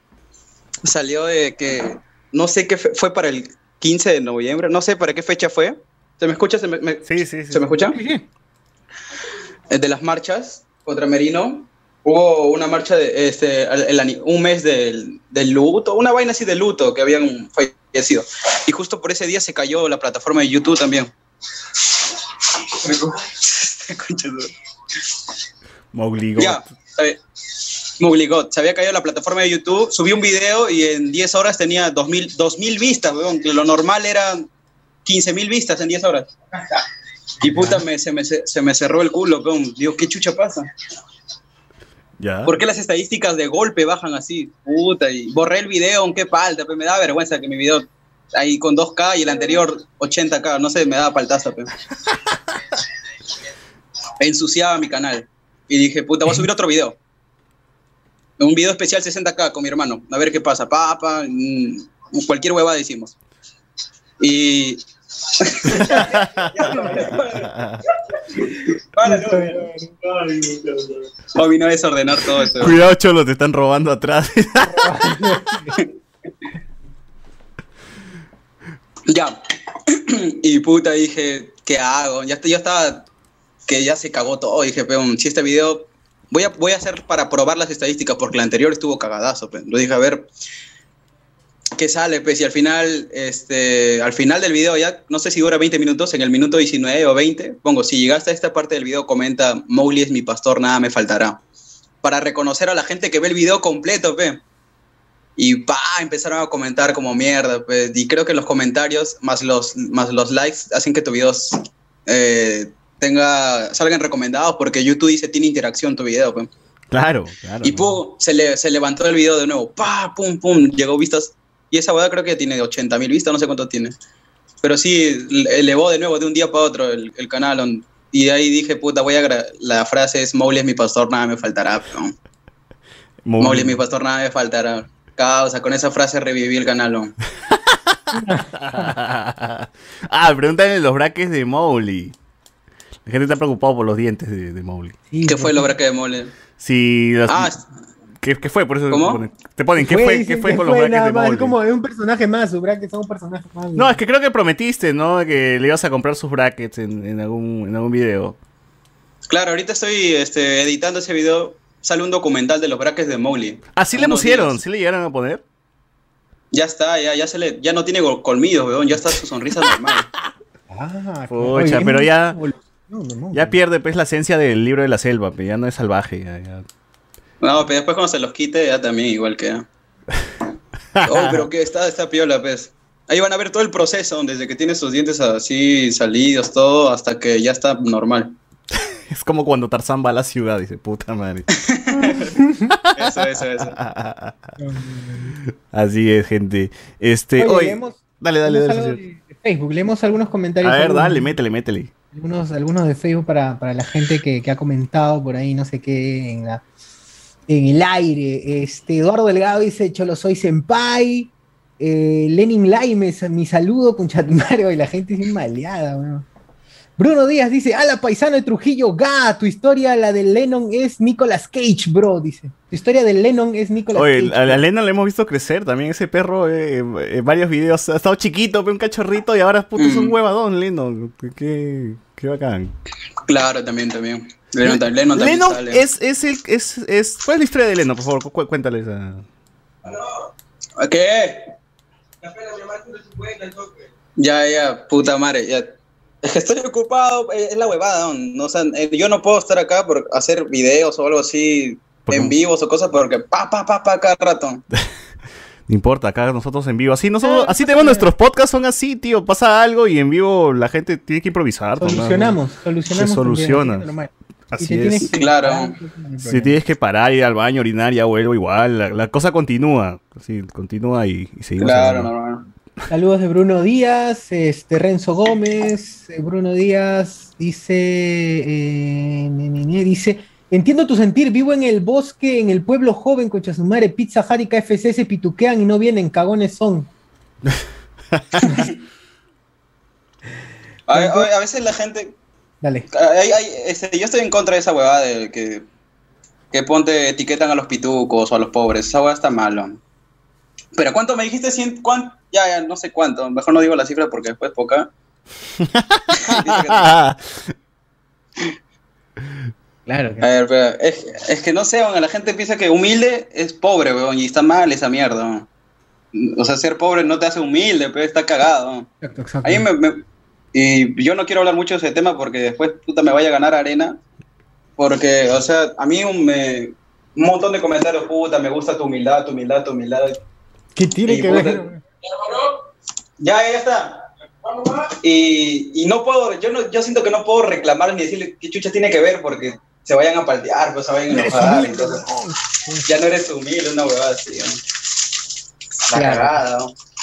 salió de que no sé qué fue para el 15 de noviembre, no sé para qué fecha fue, ¿Se me escucha? ¿Se me, Sí, sí, sí. ¿Se me escucha? Sí, De las marchas contra Merino, hubo una marcha de este, un mes del, del, luto, una vaina así de luto que habían fallecido. Y justo por ese día se cayó la plataforma de YouTube también. Mowgli Ya, Mowgli Se había caído la plataforma de YouTube, subí un video y en 10 horas tenía 2000, 2000 vistas, weón, que lo normal era 15 mil vistas en 10 horas. Y puta, me, se, me, se me cerró el culo, Digo, ¿qué chucha pasa? ¿Ya? ¿Por qué las estadísticas de golpe bajan así? Puta, y borré el video, aunque palta, me da vergüenza que mi video ahí con 2K y el anterior 80K, no sé, me da paltaza, pero. Ensuciaba mi canal. Y dije, puta, voy a subir otro video. Un video especial 60K con mi hermano. A ver qué pasa. Papa, mm, cualquier hueva decimos. Y Bobby no desordenar todo esto. Cuidado, Cholo, te están robando atrás. ya. y puta, dije, ¿qué hago? Ya, yo estaba que ya se cagó todo. Dije, pero si este video voy a, voy a hacer para probar las estadísticas, porque la anterior estuvo cagadazo. Lo dije, a ver, que sale, pues, y al final, este, al final del video ya, no sé si dura 20 minutos, en el minuto 19 o 20, pongo, si llegaste a esta parte del video, comenta, Mowgli es mi pastor, nada me faltará. Para reconocer a la gente que ve el video completo, pe. Y pa, empezaron a comentar como mierda, pues, y creo que los comentarios, más los, más los likes, hacen que tu video eh, tenga, salgan recomendados, porque YouTube dice, tiene interacción tu video, pues. Claro, claro. Y pum, se, le, se levantó el video de nuevo, pa, pum, pum, llegó vistas Y esa huevada creo que tiene 80 mil vistas, no sé cuánto tiene. Pero sí, elevó de nuevo de un día para otro el, canal. y ahí dije, puta, voy a... La frase es, Mowgli es mi pastor, nada me faltará. Mowgli es mi pastor, nada me faltará. Causa, con esa frase reviví el canal. ah, pregúntale los braques de Mowgli. La gente está preocupada por los dientes de, de Mowgli. ¿Qué fue los braques de Mowgli? Sí, ah, ¿Qué, fue? Por eso ¿Cómo? te ponen, ¿qué fue, ¿qué fue con los brackets de Mowgli? Es como es un personaje más, sus brackets son un personaje más. No, es que creo que prometiste, ¿no? Que le ibas a comprar sus brackets en, en algún, en algún video. Claro, ahorita estoy este, editando ese video. Sale un documental de los brackets de Mowgli. Ah, sí le pusieron, sí le llegaron a poner. Ya está, ya, ya se le, ya no tiene colmillos, weón, ya está su sonrisa normal. Ah, Pucha, pero ya, ya pierde pues la esencia del libro de la selva, pero ya no es salvaje. Ya, No, pero después cuando se los quite ya también igual queda. oh, pero que está, está piola, pues. Ahí van a ver todo el proceso, desde que tiene sus dientes así salidos, todo, hasta que ya está normal. es como cuando Tarzán va a la ciudad, dice, puta madre. eso, eso, eso. Así es, gente. Este, hoy. dale, dale, dale. Facebook, leemos algunos comentarios. A ver, dale, métele, métele. Algunos, algunos de Facebook para, para la gente que, que, ha comentado por ahí, no sé qué, en, la, en el aire. Este, Eduardo Delgado dice, Cholo soy senpai. Eh, Lenin Laimes, mi saludo con Chatmario y la gente es maleada, weón. Bruno Díaz dice, la paisano de Trujillo, ga, tu historia, la de Lennon es Nicolas Cage, bro, dice. Tu historia de Lennon es Nicolas Cage. Oye, a, Lennon le hemos visto crecer también, ese perro, eh, en varios videos, ha estado chiquito, un cachorrito y ahora puto, es un mm. huevadón, Lennon. Qué, qué bacán. Claro, también, también. Lennon, también, Lennon es, es el, es, es, ¿cuál es la historia de Lennon, por favor? cuéntale esa. ¿Qué? Ya, ya, puta madre, ya es que estoy ocupado, eh, es la huevada, ¿no? O sea, eh, yo no puedo estar acá por hacer videos o algo así en vivos o cosas porque pa, pa, pa, pa, cada rato. no importa, acá nosotros en vivo. Así nosotros, así tenemos nuestros podcasts, son así, tío. Pasa algo y en vivo la gente tiene que improvisar. Solucionamos, solucionamos. Se soluciona. Así es. Claro. Si tienes que parar, ir al baño, orinar, ya vuelvo igual. La, cosa continúa. Sí, continúa y, y seguimos. Claro, Saludos de Bruno Díaz, este Renzo Gómez, eh, Bruno Díaz dice, eh, dice, entiendo tu sentir, vivo en el bosque, en el pueblo joven, con Chasumare, Pizza Hut y KFC se pituquean y no vienen, cagones son. a, veces la gente... Dale. Este, yo estoy en contra de esa huevada de que, que ponte, etiquetan a los pitucos o a los pobres, esa huevada está malo. Pero ¿cuánto me dijiste? ¿Cuánto? Ya, ya, no sé cuánto. Mejor no digo la cifra porque después poca. claro. A ver, pero es, que no sé, la gente piensa que humilde es pobre, weón, y está mal esa mierda. O sea, ser pobre no te hace humilde, pero está cagado. Exacto, exacto. Ahí me, y yo no quiero hablar mucho de ese tema porque después puta me vaya a ganar arena. Porque, o sea, a mí me, un montón de comentarios, puta, me gusta tu humildad, tu humildad, tu humildad. ¿Qué tiene que ver? Ya, ya está. Y, y, no puedo, yo, no, yo siento que no puedo reclamar ni decirle qué chucha tiene que ver porque se vayan a paltear, pues se vayan a enojar. Entonces, ya no eres humilde, una huevada así. ¿no? Cagada,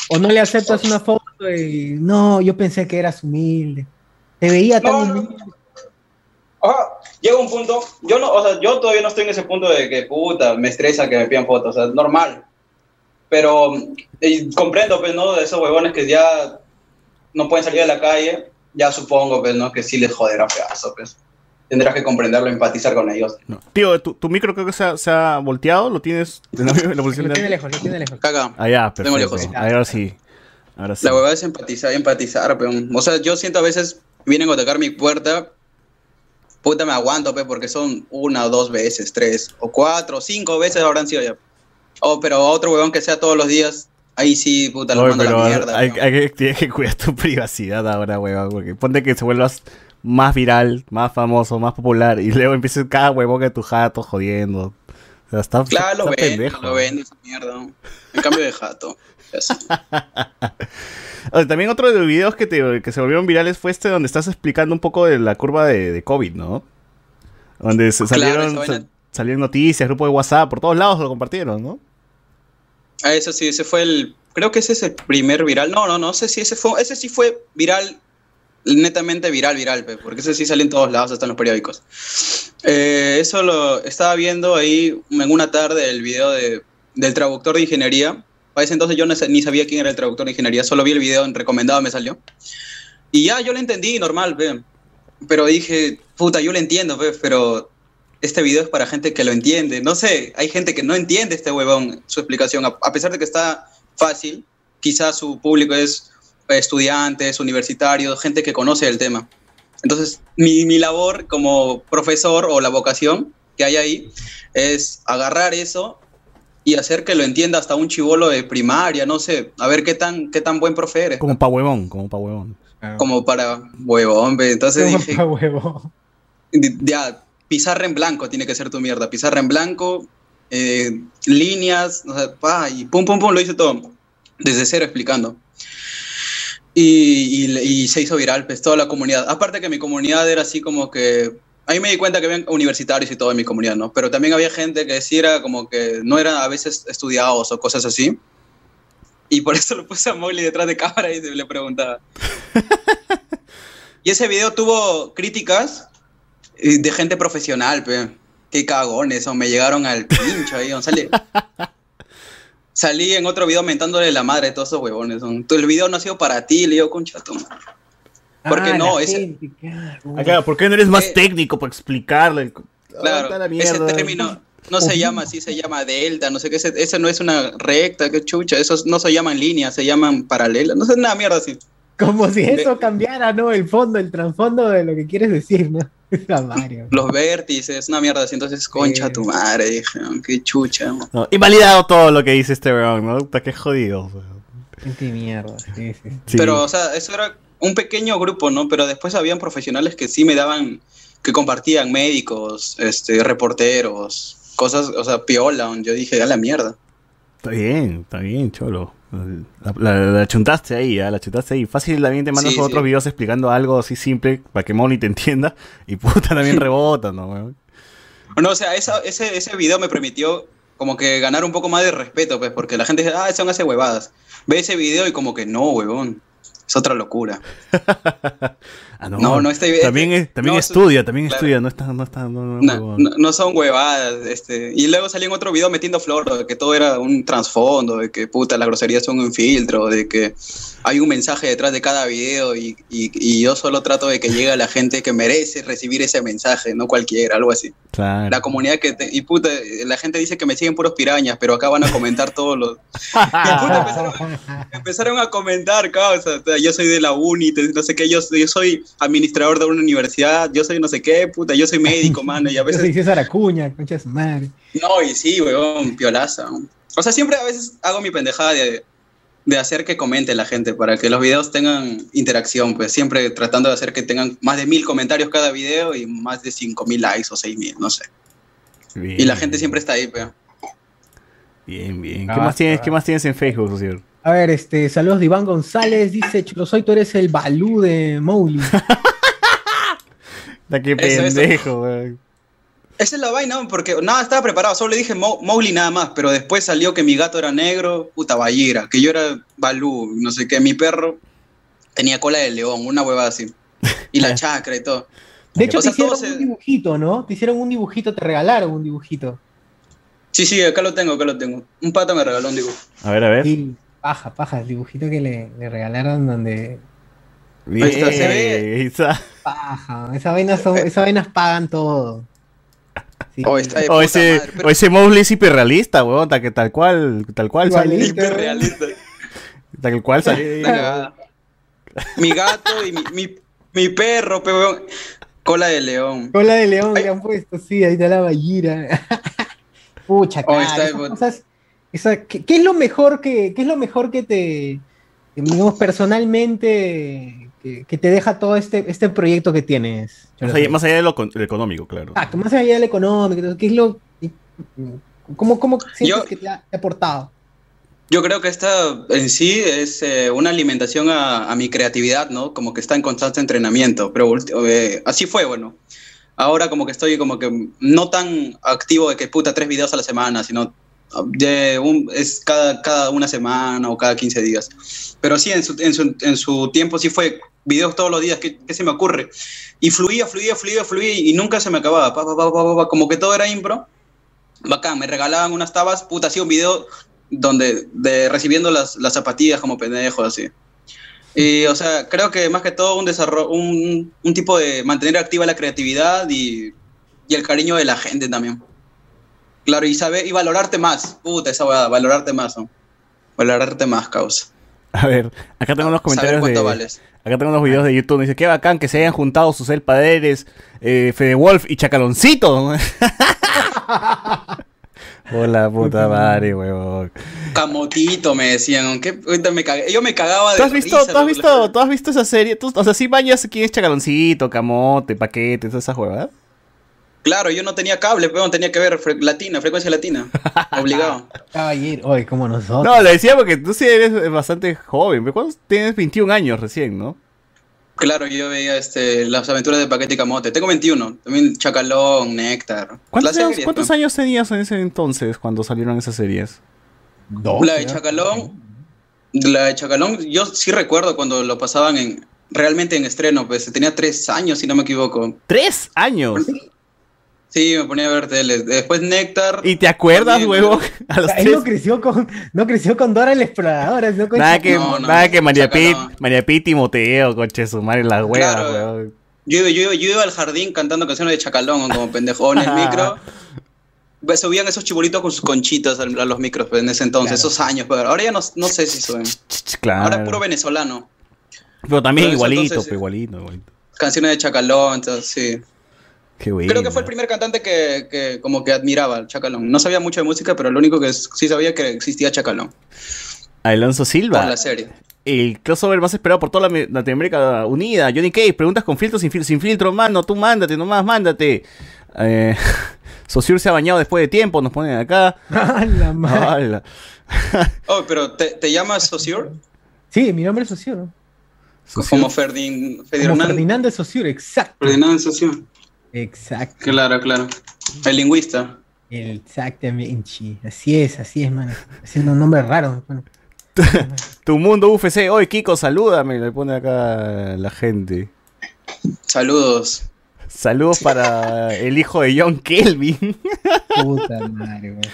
O no le aceptas una foto y no, yo pensé que eras humilde. Te veía tan humilde. Llega un punto, yo no, o sea, yo todavía no estoy en ese punto de que puta, me estresa que me pidan fotos, o sea, normal. Pero comprendo, pues, ¿no? De esos huevones que ya no pueden salir de la calle, ya supongo, pues, ¿no? Que sí les joderá pedazo, pues. Tendrás que comprenderlo, empatizar con ellos. Tío, ¿tu, micro creo que se ha, se ha, volteado, ¿lo tienes en la, posición lo tiene lejos, lo tiene lejos. Caga. Ah, ya, Tengo lejos. Ahora sí. Ahora sí. La huevada es empatizar, empatizar, pero, o sea, yo siento a veces vienen a tocar mi puerta puta me aguanto, pues, porque son una o dos veces, tres, o cuatro, cinco veces habrán sido ya. Oh, pero otro huevón que sea todos los días, ahí sí, puta, lo mando a la mierda. Hay, que, tienes que cuidar tu privacidad ahora, huevón, porque ponte que se vuelvas más viral, más famoso, más popular, y luego empieces cada huevón que tu jato jodiendo. O sea, está, claro, lo vende, lo vende esa mierda. En cambio de jato. también otro de los videos que, te, que se volvieron virales fue este donde estás explicando un poco de la curva de, de COVID, ¿no? Donde se salieron, salieron noticias, grupo de WhatsApp, por todos lados lo compartieron, ¿no? Ah, eso sí, ese fue el. Creo que ese es el primer viral. No, no, no sé si ese fue. Ese sí fue viral, netamente viral, viral, porque ese sí sale en todos lados, hasta en los periódicos. Eh, eso lo estaba viendo ahí en una tarde el video de, del traductor de ingeniería. Para ese entonces yo ni sabía quién era el traductor de ingeniería, solo vi el video en recomendado, me salió. Y ya, yo lo entendí, normal, ve. Pero dije, puta, yo lo entiendo, ve, pero este video es para gente que lo entiende. No sé, hay gente que no entiende este huevón, su explicación. A, pesar de que está fácil, quizás su público es estudiantes, universitarios, gente que conoce el tema. Entonces, mi, mi labor como profesor o la vocación que hay ahí es agarrar eso y hacer que lo entienda hasta un chivolo de primaria, no sé, a ver qué tan, qué tan buen profe eres. Como pa' huevón, como pa' huevón. Como para huevón, entonces dije... Pa huevón. Ya, pizarra en blanco tiene que ser tu mierda. Pizarra en blanco, eh, líneas, o sea, pa, y pum, pum, pum, lo hice todo. Desde cero explicando. Y, y, se hizo viral, pues toda la comunidad. Aparte que mi comunidad era así como que. Ahí me di cuenta que había universitarios y todo en mi comunidad, ¿no? Pero también había gente que sí era como que no eran a veces estudiados o cosas así. Y por eso lo puse a Molly detrás de cámara y le preguntaba. y ese video tuvo críticas de gente profesional, pe. Qué cagones, o me llegaron al pincho ahí. Salí, salí en otro video mentándole la madre de todos esos huevones. El video no ha sido para ti, le digo, concha tu Porque ah, no, ese. Ah, ¿Por qué no eres más técnico para explicarle? Claro, ese término no se llama así, se llama delta, no sé qué, ese, no es una recta, qué chucha, esos no se llaman líneas, se llaman paralelas, no sé, nada mierda así. Como si eso cambiara, ¿no? El fondo, el trasfondo de lo que quieres decir, ¿no? Los vértices, una mierda así, entonces concha tu madre, dije, qué chucha. No, invalidado todo lo que dice este weón, ¿no? Qué jodido. Qué mierda, Pero, o sea, eso era un pequeño grupo, ¿no? Pero después habían profesionales que sí me daban, que compartían médicos, este, reporteros, cosas, o sea, piola, yo dije, a la mierda. Está bien, está bien, cholo. La, chuntaste ahí, ¿eh? la chuntaste ahí. Fácil también te mandas otros videos explicando algo así simple para que Molly te entienda y puta también rebota, ¿no? No, o sea, ese, ese video me permitió como que ganar un poco más de respeto, pues, porque la gente dice, ah, son hace huevadas. Ve ese video y como que no, huevón. Es otra locura. Ah, no, no, este, también, también estudia, también estudia, no está, no está, no, no, son huevadas, este, y luego salió en otro video metiendo flor, de que todo era un trasfondo, de que puta, las groserías son un filtro, de que hay un mensaje detrás de cada video y, y, yo solo trato de que llegue a la gente que merece recibir ese mensaje, no cualquiera, algo así. Claro. La comunidad que, y puta, la gente dice que me siguen puros pirañas, pero acá van a comentar todos los... y puta, empezaron, a comentar, causa, yo soy de la uni, no sé qué, yo, yo soy administrador de una universidad, yo soy no sé qué, puta, yo soy médico, mano, y a veces... Yo soy César Acuña, concha su madre. No, y sí, weón, piolaza. O sea, siempre a veces hago mi pendejada de, de hacer que comente la gente para que los videos tengan interacción, pues siempre tratando de hacer que tengan más de mil comentarios cada video y más de cinco mil likes o seis mil, no sé. Y la gente siempre está ahí, pero... Bien, bien. ¿Qué, ah, más tienes, ¿Qué más tienes en Facebook, José? A ver, este, saludos de Iván González, dice, soy tú eres el balú de Mowgli. Da qué pendejo, güey. Esa es la vaina, porque nada, estaba preparado, solo le dije Mowgli nada más, pero después salió que mi gato era negro, puta ballera, que yo era Balú, no sé qué, mi perro tenía cola de león, una hueva así, y la chacra y todo. De hecho, te hicieron un dibujito, ¿no? Te hicieron un dibujito, te regalaron un dibujito. Sí, sí, acá lo tengo, acá lo tengo. Un pata me regaló un dibujo. A ver, a ver paja, paja, el dibujito que le, le regalaron donde. Bien, se ve. Esa... Paja, esas vainas, son, esas vainas pagan todo. o, ese, o ese Mowgli es hiperrealista, weón, tal, tal cual, tal cual sale. Hiperrealista. Tal cual sale. mi gato y mi, mi, mi perro, weón. Cola de león. Cola de león que han puesto, sí, ahí está la ballira. Pucha, cara, cosas ¿qué, es lo mejor que, es lo mejor que te, digamos, personalmente, que, te deja todo este, este proyecto que tienes? Más allá, de lo, económico, claro. Ah, más allá del económico, ¿qué es lo, cómo, cómo sientes que te ha, aportado? Yo creo que esta en sí es eh, una alimentación a, mi creatividad, ¿no? Como que está en constante entrenamiento, pero eh, así fue, bueno. Ahora como que estoy como que no tan activo de que puta tres videos a la semana, sino de cada, cada una semana o cada 15 días. Pero sí, en su, en su, en su tiempo sí fue videos todos los días, ¿qué, ¿qué, se me ocurre? Y fluía, fluía, fluía, fluía y nunca se me acababa. Pa, pa, como que todo era impro. Bacán, me regalaban unas tabas, puta, hacía un video donde de recibiendo las, las zapatillas como pendejo, así. Y, o sea, creo que más que todo un desarrollo, un, un tipo de mantener activa la creatividad y, y, el cariño de la gente también. Claro, y saber, y valorarte más. Puta, esa weá, valorarte más, ¿no? Valorarte más, causa. A ver, acá tengo unos comentarios de... Vales. Acá tengo unos videos de YouTube. Dice, qué bacán que se hayan juntado Susel Paderes, eh, Fede Wolf y Chacaloncito. Hola puta madre, huevón. Camotito me decían, ¿qué? Me cagué. yo me cagaba de ¿Tú has visto, risa, ¿tú has visto, ¿tú has visto esa serie? ¿Tú, o sea, sí bañas quién es Chacaloncito, Camote, Paquete, todas esas huevas. Claro, yo no tenía cable, pero tenía que ver fre latina, frecuencia latina. Obligado. Caballero, hoy como nosotros. No, le decía porque tú sí eres bastante joven. ¿Cuántos tienes 21 años recién, no? Claro, yo veía este, las aventuras de Paquete y Camote. Tengo 21. También Chacalón, Néctar. ¿Cuántos, años, ¿cuántos años, tenías en ese entonces cuando salieron esas series? Dos. La de Chacalón. La de Chacalón, yo sí recuerdo cuando lo pasaban en realmente en estreno, pues tenía tres años, si no me equivoco. ¿Tres años? Sí, me ponía a ver tele. Después Néctar. ¿Y te acuerdas, huevo? A los Él no creció con, no creció con Dora el Explorador. No con nada que, no, no, nada que María Pit, María Pit Timoteo, coche su madre, las huevas, claro. Yo, yo, yo, iba al jardín cantando canciones de Chacalón como pendejo en el micro. Subían esos chibolitos con sus conchitas a los micros pues, en ese entonces, claro. esos años, pero ahora ya no, no sé si suben. Claro. Ahora es puro venezolano. Pero también pero igualito, entonces, pero igualito, igualito. Canciones de Chacalón, entonces sí. Qué bueno. Creo que fue el primer cantante que, que, como que admiraba al Chacalón. No sabía mucho de música, pero lo único que sí sabía que existía Chacalón. Alonso Silva. Por la serie. El crossover más esperado por toda la Latinoamérica Unida. Johnny Cage, preguntas con filtro, sin, fil sin filtro, mano. Tú mándate, nomás mándate. Eh, Sociur se ha bañado después de tiempo, nos ponen acá. la madre! oh, pero ¿te, te llamas Sociur? Sí, mi nombre es Sociur. Como Ferdin, Ferdinand. Como Ferdinand de Saussure, exacto. Ferdinand de Saussure. Exacto. Claro, claro. El lingüista. Exactamente. Así es, así es, mano. Haciendo un nombre raro. Bueno. tu mundo UFC. Hoy, Kiko, salúdame. Le pone acá la gente. Saludos. Saludos para el hijo de John Kelvin. Puta madre, güey.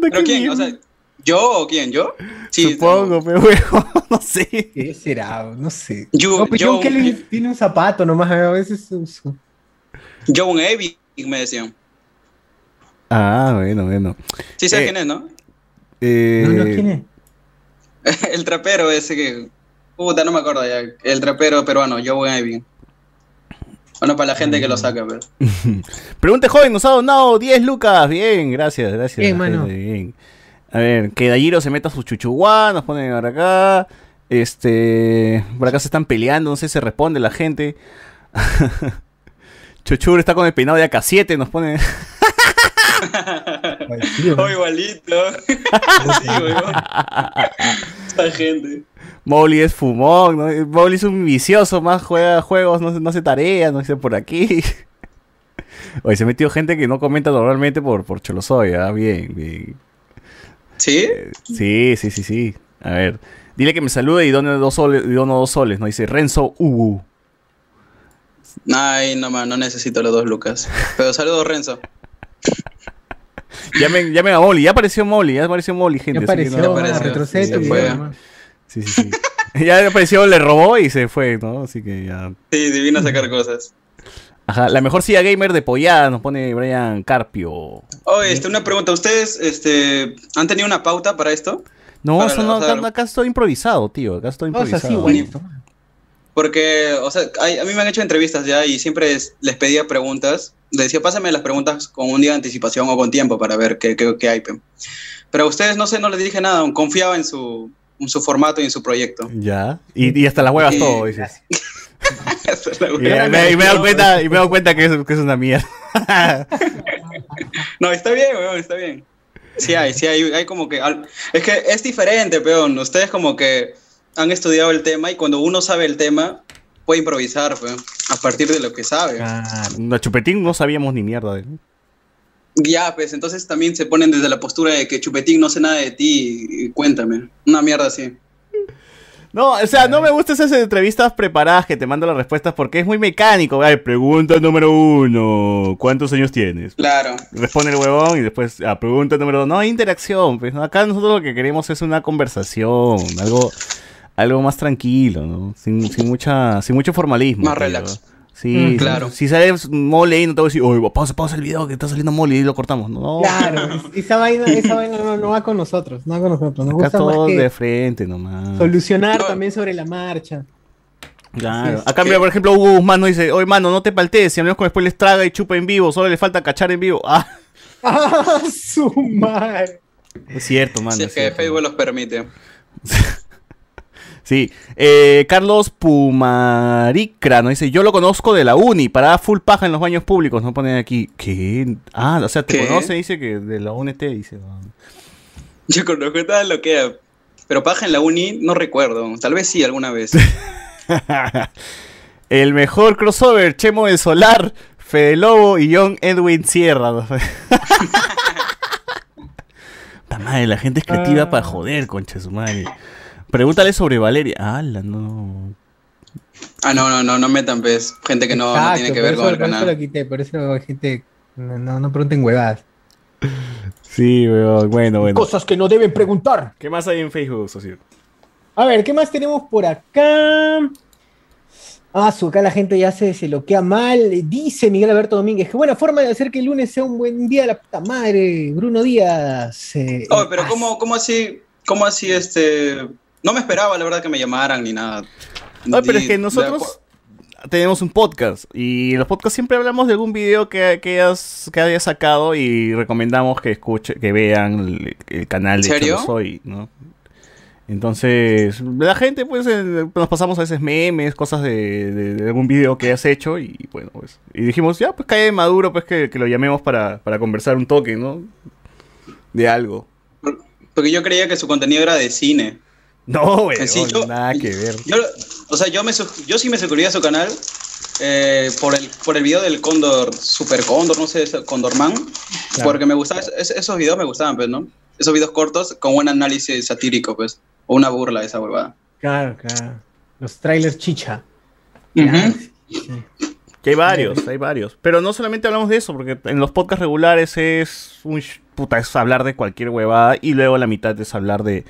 ¿Pero quién? O sea, ¿yo o quién? ¿yo? Sí, Supongo, no. pero huevo, no sé. ¿Qué será? No sé. Yo, no, pues yo, John Kelvin yo, tiene un zapato nomás, a veces. Su... John Evie, me decían. Ah, bueno, bueno. Sí sabes eh, quién es, ¿no? Eh... No, no, ¿quién es? el trapero ese que... Puta, no me acuerdo ya. El trapero peruano, John Evie. Bueno, para la gente que lo saca, pero. Pregunte joven, nos ha donado 10 lucas. Bien, gracias, gracias. Bien, mano. Bien. A ver, que Dayiro se meta su chuchuguá, nos ponen ahora acá. Este. Por acá se están peleando, no sé si se responde la gente. Chuchur está con el peinado de AK7, nos pone. oh, igualito. sí, weón. Esta gente. Molly es fumón, ¿no? Molly es un vicioso, más juega juegos, no, no hace tareas, no hace por aquí. Oye, se ha metido gente que no comenta normalmente por, por Cholosoy, ¿ah? Bien, bien. ¿Sí? Eh, sí, sí, sí, sí. A ver. Dile que me salude y done dos soles, y dono dos soles, ¿no? Dice Renzo Ubu. Ay, no, man, no necesito los dos lucas. Pero saludos, Renzo. llamen, llamen a Molly, ya apareció Molly, ya apareció Molly, gente. Ya apareció, no, apareció retroceso sí, fue. Sí, sí, sí. ya apareció, le robó y se fue, ¿no? Así que ya. Sí, divino a sacar cosas. Ajá, la mejor silla gamer de Pollada nos pone Brian Carpio. Oye, este, una pregunta. ¿Ustedes este, han tenido una pauta para esto? No, para eso no, acá, acá, estoy improvisado, tío. Acá estoy improvisado. O sea, sí, bonito. Porque, o sea, hay, a mí me han hecho entrevistas ya y siempre es, les pedía preguntas. Les decía, pásame las preguntas con un día de anticipación o con tiempo para ver qué, qué, qué hay. Pero a ustedes, no sé, no les dije nada. Confiaba en su, en su formato y en su proyecto. Ya. Y, y hasta las huevas Y- todo, dices. Y, hueva. me, y me he dado cuenta, y me dado cuenta que, es, que es una mierda. No, está bien, weón, está bien. Sí hay, sí hay, hay como que... Es que es diferente, peón. Ustedes como que han estudiado el tema y cuando uno sabe el tema, puede improvisar, peón, a partir de lo que sabe. La chupetín no sabíamos ni mierda de él. Ya, pues entonces también se ponen desde la postura de que Chupetín no sé nada de ti y cuéntame. Una mierda así. No, o sea, no me gustan esas entrevistas preparadas que te mandan las respuestas porque es muy mecánico. Ay, pregunta número uno, ¿cuántos años tienes? Claro. Responde el huevón y después, a ah, pregunta número dos, no hay interacción. Pues acá nosotros lo que queremos es una conversación, algo, algo más tranquilo, ¿no? Sin, sin mucha, sin mucho formalismo. Más relax. Sí, mm, claro. Si, sales mole y no te voy a decir, oye, pausa, pausa el video que está saliendo mole y lo cortamos. No. Claro, esa vaina, esa vaina no, va con nosotros, no va con nosotros. Nos Acá todos de frente nomás. Solucionar también sobre la marcha. Claro. Acá, mira, por ejemplo, Hugo Guzmán nos dice, oye, mano, no te paltees, si hablamos con después les traga y chupa en vivo, solo le falta cachar en vivo. Ah, ah su madre. Es cierto, mano. Si es, que Facebook los permite. Sí, eh, Carlos Pumaricra nos dice, yo lo conozco de la uni, para full paja en los baños públicos, no ponen aquí. ¿Qué? Ah, o sea, te conoce, dice que de la UNT, dice. Yo conozco tal lo que... Pero paja en la uni no recuerdo, tal vez sí alguna vez. El mejor crossover, Chemo del Solar, Fede Lobo y John Edwin Sierra. madre, la gente es creativa para joder, concha su madre. Pregúntale sobre Valeria. Ah, no. Ah, no, no, no, no metan, pues, gente que no, tiene que ver con el canal. Por eso lo quité, por eso gente, no, no pregunten huevadas. Sí, bueno, bueno. Cosas que no deben preguntar. ¿Qué más hay en Facebook, socio? A ver, ¿qué más tenemos por acá? Ah, su, acá la gente ya se, se loquea mal. Dice Miguel Alberto Domínguez, qué buena forma de hacer que el lunes sea un buen día de la puta madre. Bruno Díaz. Eh, oh, pero ¿cómo, ¿cómo así, cómo así este no me esperaba, la verdad, que me llamaran ni nada. No, pero es que nosotros tenemos un podcast y en los podcasts siempre hablamos de algún video que, que, hayas, que hayas sacado y recomendamos que escuche, que vean el, canal de ¿Serio? Soy, ¿no? Entonces, la gente, pues, nos pasamos a veces memes, cosas de, algún video que hayas hecho y bueno, pues, y dijimos, ya, pues cae Maduro, pues que, que lo llamemos para, para conversar un toque, ¿no? De algo. Porque yo creía que su contenido era de cine. No, güey, nada que ver. o sea, yo, me, yo sí me suscribí a su canal eh, por, el, por el video del Cóndor, Super Cóndor, no sé, Condorman, porque me gustaba, esos videos me gustaban, pues, ¿no? Esos videos cortos con un análisis satírico, pues, o una burla de esa huevada. Claro, claro. Los trailers chicha. Que hay varios, hay varios. Pero no solamente hablamos de eso, porque en los podcasts regulares es un puta, es hablar de cualquier huevada y luego la mitad es hablar de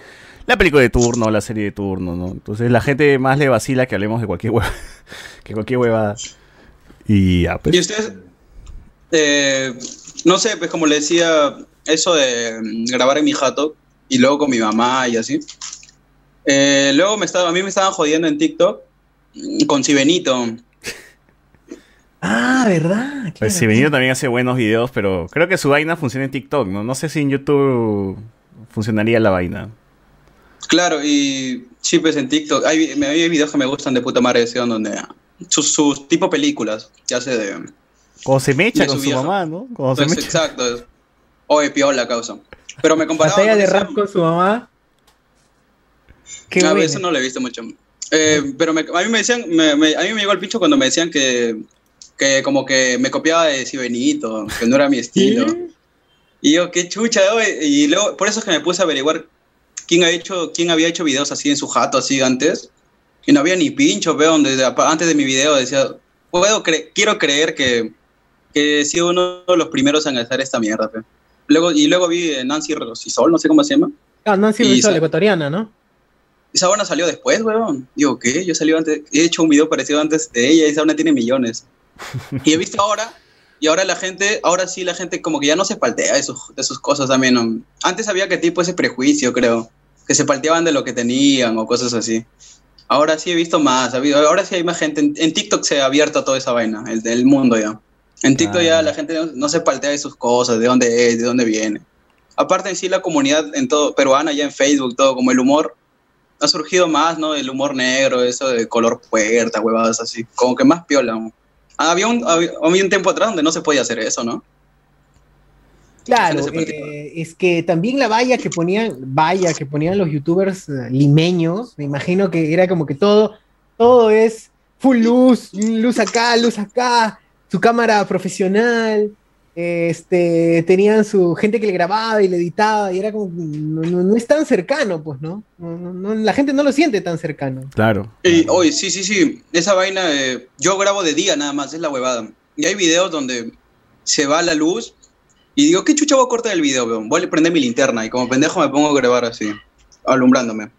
la película de turno, la serie de turno, ¿no? Entonces la gente más le vacila que hablemos de cualquier hueva, que cualquier huevada. Y ya, pues. Y ustedes, eh, no sé, pues como le decía, eso de mm, grabar en mi jato y luego con mi mamá y así. Eh, luego me estaba, a mí me estaban jodiendo en TikTok mm, con Sibenito. Ah, ¿verdad? Pues Sibenito también hace buenos videos, pero creo que su vaina funciona en TikTok, ¿no? No sé si en YouTube funcionaría la vaina. Claro, y sí, pues en TikTok hay, hay videos que me gustan de puta madre de donde sus, sus tipo películas que hace de... Como se mecha con su, mamá, ¿no? Como se pues, mecha. Exacto. Oye, piola, causa. Pero me comparaba... ¿Batalla de rap con su mamá? Qué a eso no lo he visto mucho. Eh, pero a mí me decían, a mí me llegó el pincho cuando me decían que, que como que me copiaba de Benito, que no era mi estilo. Y yo, qué chucha, y luego, por eso es que me puse a averiguar quién, ha hecho, quién había hecho videos así en su jato así antes. Y no había ni pincho, veo, donde antes de mi video decía, puedo quiero creer que, que he sido uno de los primeros en hacer esta mierda. Luego, y luego vi Nancy Rosisol, no sé cómo se llama. Ah, Nancy Rosisol, ecuatoriana, ¿no? Esa buena salió después, weón. Digo, ¿qué? Yo salí antes, he hecho un video parecido antes de ella y esa buena tiene millones. y he visto ahora y ahora la gente, ahora sí la gente como que ya no se paltea de sus, de sus cosas también. Antes había que tipo ese prejuicio, creo, que se palteaban de lo que tenían o cosas así. Ahora sí he visto más, ahora sí hay más gente. En, TikTok se ha abierto toda esa vaina, el del mundo ya. En TikTok ya ah. la gente no, se paltea de sus cosas, de dónde es, de dónde viene. Aparte en sí la comunidad en todo peruana ya en Facebook todo como el humor ha surgido más, ¿no? El humor negro, eso de color puerta, huevadas así, como que más piola. Había un, había, un tiempo atrás donde no se podía hacer eso, ¿no? Claro, eh, es que también la valla que ponían, valla que ponían los youtubers eh, limeños, me imagino que era como que todo, todo es full luz, luz acá, luz acá, su cámara profesional, este, tenían su gente que le grababa y le editaba y era como, no, es tan cercano, pues, ¿no? La gente no lo siente tan cercano. Claro. Y hoy, sí, sí, sí, esa vaina, eh, yo grabo de día nada más, es la huevada. Y hay videos donde se va la luz y digo, ¿qué chucha voy a cortar el video? Voy a prender mi linterna y como pendejo me pongo a grabar así, alumbrándome.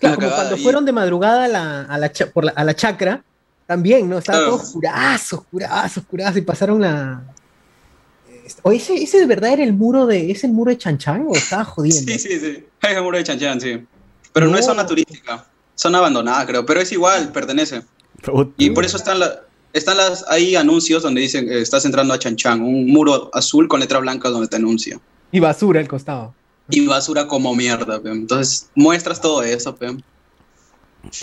Claro, como cuando fueron de madrugada a la, a la, por a la chacra, también, ¿no? Estaba todo oscurazo, oscurazo, oscurazo, y pasaron la... O ese, ese de verdad era el muro de... ¿Es el muro de Chanchan o estaba jodiendo? Sí, sí, sí. Es el muro de Chanchan, sí. Pero no, es zona turística. Zona abandonada, creo. Pero es igual, pertenece. Y por eso están, la, están las, ahí anuncios donde dicen que estás entrando a Chanchan. Un muro azul con letra blanca donde te anuncia. Y basura al costado. Y basura como mierda, pe. Entonces muestras todo eso, pe.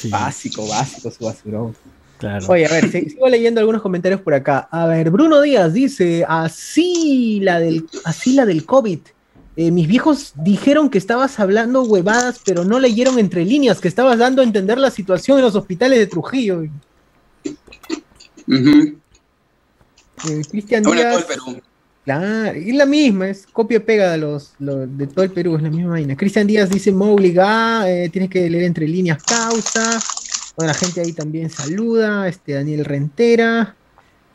Básico, básico su basurón. Oye, a ver, sigo leyendo algunos comentarios por acá. A ver, Bruno Díaz dice, así la del, así la del COVID. Eh, mis viejos dijeron que estabas hablando huevadas, pero no leyeron entre líneas, que estabas dando a entender la situación en los hospitales de Trujillo. Uh Cristian Díaz. Claro, y la misma, es copia y pega de los, de todo el Perú, es la misma vaina. Cristian Díaz dice, Mowgli, ah, eh, tienes que leer entre líneas causa. Bueno, la gente ahí también saluda. Este Daniel Rentera.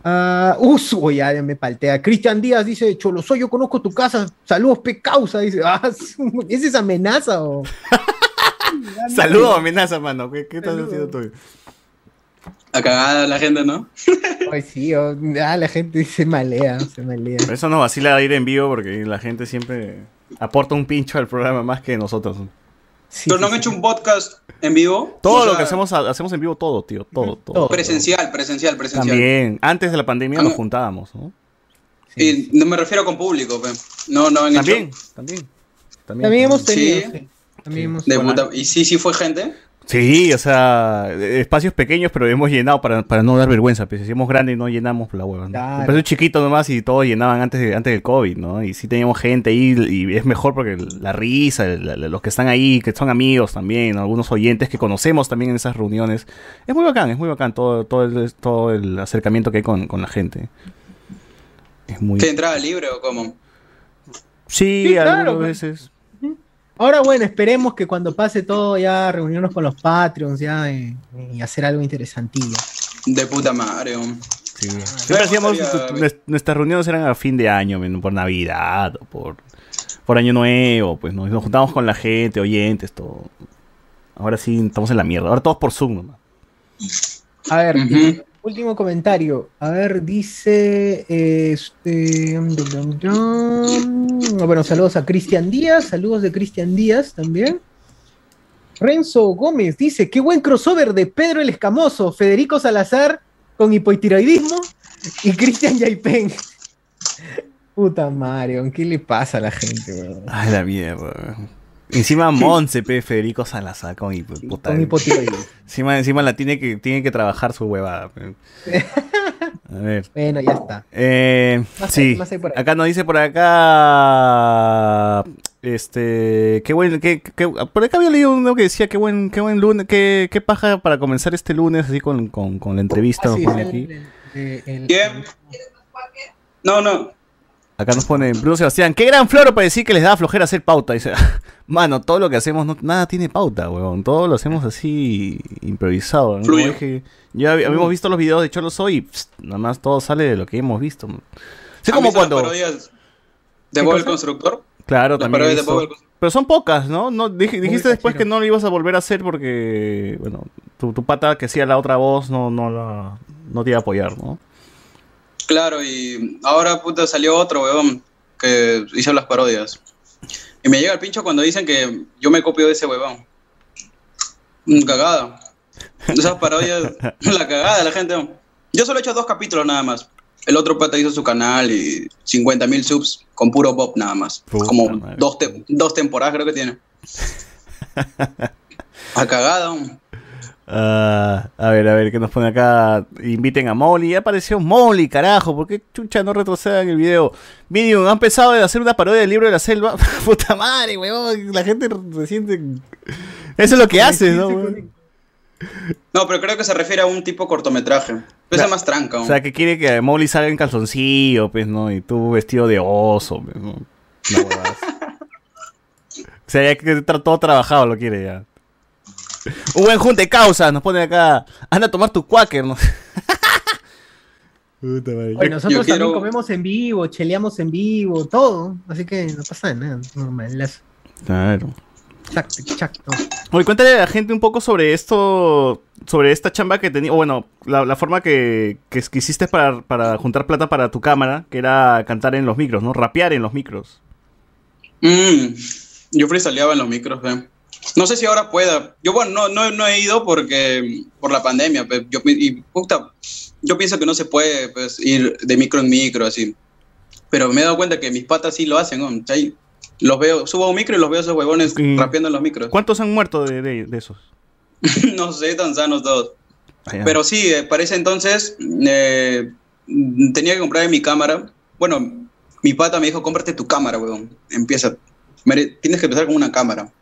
Uh, uh ya, me paltea. Cristian Díaz dice, Cholo, soy yo conozco tu casa. Saludos, pe causa. Dice, ah, ¿es esa amenaza o...? Saludos, amenaza, mano. ¿Qué, estás haciendo tú? A cagada la gente, ¿no? Ay, sí, ah, la gente se malea, se malea. eso no vacila ir en vivo porque la gente siempre aporta un pincho al programa más que nosotros. Pero no han hecho un podcast en vivo. Todo lo que hacemos, hacemos en vivo, todo, tío. Todo, todo. Presencial, presencial, presencial. También. Antes de la pandemia nos juntábamos, ¿no? Y no me refiero con público, No, no también, también, también. hemos tenido. También hemos ¿Y sí, sí fue gente? Sí, o sea, espacios pequeños, pero hemos llenado para, para no dar vergüenza. Pues si hacíamos grande y no llenamos la hueva. ¿no? chiquito nomás y todos llenaban antes, de, antes del COVID, ¿no? Y sí teníamos gente ahí y es mejor porque la risa, los que están ahí, que son amigos también, algunos oyentes que conocemos también en esas reuniones. Es muy bacán, es muy bacán todo, todo, el, todo el acercamiento que hay con, la gente. Es muy... ¿Te entraba libre o cómo? Sí, algunas pues. veces. Ahora, bueno, esperemos que cuando pase todo ya reunirnos con los Patreons ya y, hacer algo interesantillo. De puta madre, sí. Siempre hacíamos, nuestras reuniones eran a fin de año, por Navidad o por, por Año Nuevo, pues nos, juntamos con la gente, oyentes, todo. Ahora sí, estamos en la mierda. Ahora todos por Zoom nomás. A ver, Último comentario. A ver, dice. Este, bueno, saludos a Cristian Díaz. Saludos de Cristian Díaz también. Renzo Gómez dice: Qué buen crossover de Pedro el Escamoso, Federico Salazar con hipotiroidismo y Cristian Yaipen. Puta Mario, ¿qué le pasa a la gente, Ay, la mierda. Encima Monse, pe, Federico Salazar con, puta, Encima, encima la tiene que, tiene que trabajar su huevada. A ver. Bueno, ya está. Eh, sí. acá nos dice por acá. Este. Qué buen. Qué, qué, por acá había leído uno que decía qué buen, qué buen lunes. Qué, qué paja para comenzar este lunes así con, con, con la entrevista. Ah, pone aquí. No, no. Acá nos pone Bruno Sebastián, qué gran floro para decir que les da flojera hacer pauta. Dice, mano, todo lo que hacemos, no, nada tiene pauta, weón. Todo lo hacemos así improvisado. ¿no? ya habíamos visto los videos de Cholo Soy y nada más todo sale de lo que hemos visto. Sí, como cuando... ¿De Bob el Constructor? Claro, también. Pero son pocas, ¿no? no dijiste después que no lo ibas a volver a hacer porque, bueno, tu, tu pata que hacía la otra voz no, no, la, no te iba a apoyar, ¿no? Claro, y ahora puta salió otro weón que hizo las parodias. Y me llega el pincho cuando dicen que yo me copio de ese weón. Cagada. Esas parodias, la cagada de la gente. Yo solo he hecho dos capítulos nada más. El otro pata hizo su canal y 50 mil subs con puro Bob nada más. Como dos, dos temporadas creo que tiene. A cagada. Ah, a ver, a ver, ¿qué nos pone acá? Inviten a Molly. Ya apareció Molly, carajo. ¿Por qué chucha no retrocedan el video? Medium, ha empezado a hacer una parodia del libro de la selva. Puta madre, weón. La gente se siente. Eso es lo que hace, ¿no? No, pero creo que se refiere a un tipo cortometraje. Es más tranca. O sea, que quiere que Molly salga en calzoncillo, pues, ¿no? Y tú vestido de oso, pues, ¿no? o sea, ya que está todo trabajado lo quiere ya. Un buen junte causa, nos pone acá. Anda a tomar tu quaker, ¿no? Puta nosotros también comemos en vivo, cheleamos en vivo, todo. Así que no pasa nada, normal. Claro. Exacto, exacto. Oye, cuéntale a la gente un poco sobre esto, sobre esta chamba que tenía, o bueno, la, forma que, que, hiciste para, para, juntar plata para tu cámara, que era cantar en los micros, ¿no? Rapear en los micros. Mm, yo freestyleaba en los micros, ¿eh? No sé si ahora pueda. Yo, bueno, no, no, he ido porque por la pandemia. Pues, yo, y, yo pienso que no se puede pues, ir de micro en micro, así. Pero me he dado cuenta que mis patas sí lo hacen, ¿no? Los veo, subo a un micro y los veo esos huevones rapeando en los micros. ¿Cuántos han muerto de, de, esos? no sé, tan sanos todos. Ah, Pero sí, eh, para ese entonces eh, tenía que comprar mi cámara. Bueno, mi pata me dijo, cómprate tu cámara, huevón. Empieza. Tienes que empezar con una cámara.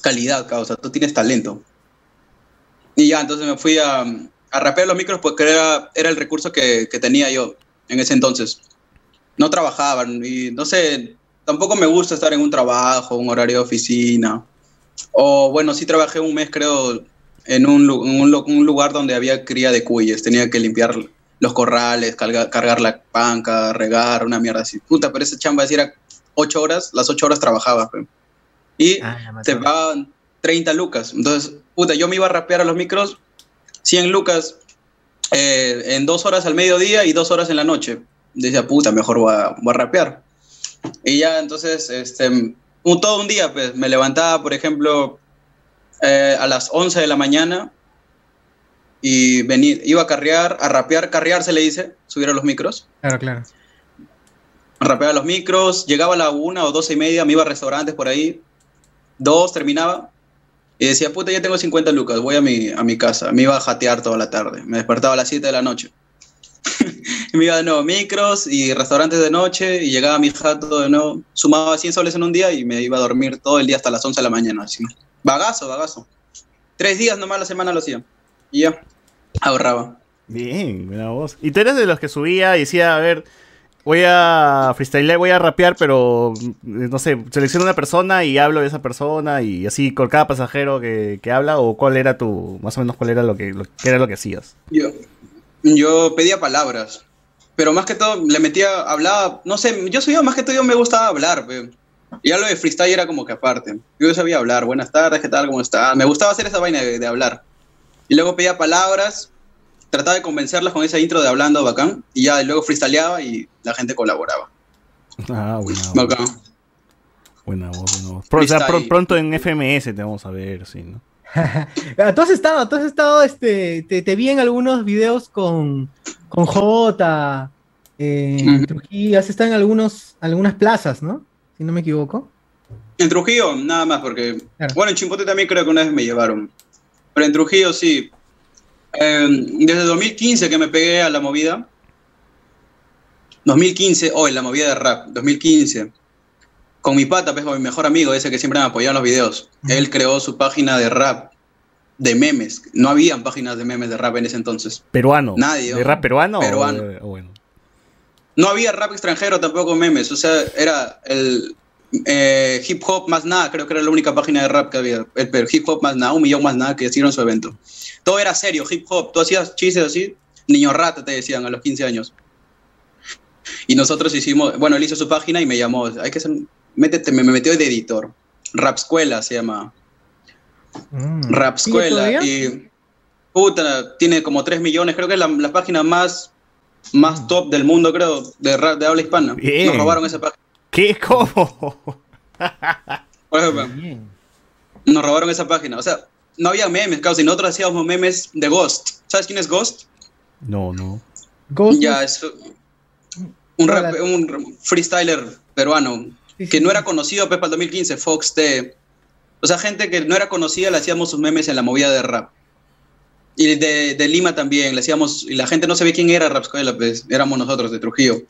Calidad, causa. Tú tienes talento. Y ya, entonces me fui a, a rapear los micros porque era, era el recurso que, que tenía yo en ese entonces. No trabajaban y no sé, tampoco me gusta estar en un trabajo, un horario de oficina. O bueno, sí trabajé un mes, creo, en un, lugar donde había cría de cuyes. Tenía que limpiar los corrales, cargar, la panca, regar, una mierda así. Puta, pero esa chamba era ocho horas, las ocho horas trabajaba. Y ah, te pagaban 30 lucas. Entonces, puta, yo me iba a rapear a los micros 100 lucas eh, en dos horas al mediodía y dos horas en la noche. Decía, puta, mejor voy a, voy a rapear. Y ya entonces, este, un, todo un día, pues me levantaba, por ejemplo, eh, a las 11 de la mañana y venir, iba a carrear, a rapear, carrear se le dice, subir a los micros. Claro, claro. Rapeaba los micros, llegaba a la una o doce y media, me iba a restaurantes por ahí, dos, terminaba, y decía, puta, ya tengo 50 lucas, voy a mi, a mi casa. Me iba a jatear toda la tarde, me despertaba a las 7 de la noche. me iba de nuevo micros y restaurantes de noche y llegaba a mi jato de nuevo, sumaba 100 soles en un día y me iba a dormir todo el día hasta las 11 de la mañana. Así. Bagazo, bagazo. Tres días nomás la semana lo hacía. Y ya, ahorraba. Bien, buena voz. ¿Y tú eres de los que subía y decía, a ver, voy a freestylear, voy a rapear, pero mm, no sé, selecciono una persona y hablo de esa persona y así con cada pasajero que, que habla o cuál era tu, más o menos cuál era lo que, era lo que hacías? Yo, yo pedía palabras, pero más que todo le metía, hablaba, no sé, yo soy yo, más que todo yo me gustaba hablar, y ya de freestyle era como que aparte. Yo sabía hablar, buenas tardes, ¿qué tal? ¿Cómo está? Me gustaba hacer esa vaina de, hablar. Y luego pedía palabras, trataba de convencerlas con esa intro de hablando bacán, y ya luego freestyleaba y la gente colaboraba. Ah, buena Bacán. Buena voz, buena pronto en FMS te vamos a ver, sí, ¿no? tú has estado, tú has estado, este, te, vi en algunos videos con, con J, eh, en Trujillo, has estado en algunos, algunas plazas, ¿no? Si no me equivoco. En Trujillo, nada más, porque, bueno, en Chimpote también creo que una vez me llevaron, pero en Trujillo sí. Em, desde 2015 que me pegué a la movida, 2015, hoy la movida de rap, 2015 con mi pata, pues, con mi mejor amigo, ese que siempre me apoyaba en los videos. Él creó su página de rap, de memes. No habían páginas de memes de rap en ese entonces. ¿Peruano? Nadie. ¿De rap peruano? Peruano. bueno. No había rap extranjero tampoco memes. O sea, era el eh, hip hop más nada, creo que era la única página de rap que había. El, hip hop más nada, un millón más nada que hicieron su evento. Todo era serio, hip hop. Tú hacías chistes así, niño rata te decían a los 15 años. Y nosotros hicimos, bueno, él hizo su página y me llamó, hay que ser, métete, me, metió de editor. Rapscuela se llama. Mm. Rapscuela. Y puta, tiene como 3 millones, creo que es la, página más, más mm. top del mundo, creo, de rap de habla hispana. Nos robaron esa página. ¿Qué? ¿Cómo? nos robaron esa página. O sea, no había memes, claro, si nosotros hacíamos memes de Ghost. ¿Sabes quién es Ghost? No, no. Ghost. Ya, es un, un freestyler peruano que no era conocido Pepa el 2015, Fox T. O sea, gente que no era conocida, le hacíamos sus memes en la movida de rap. Y de, de Lima también, le hacíamos, y la gente no sabía quién era Rapscuela, pues éramos nosotros de Trujillo.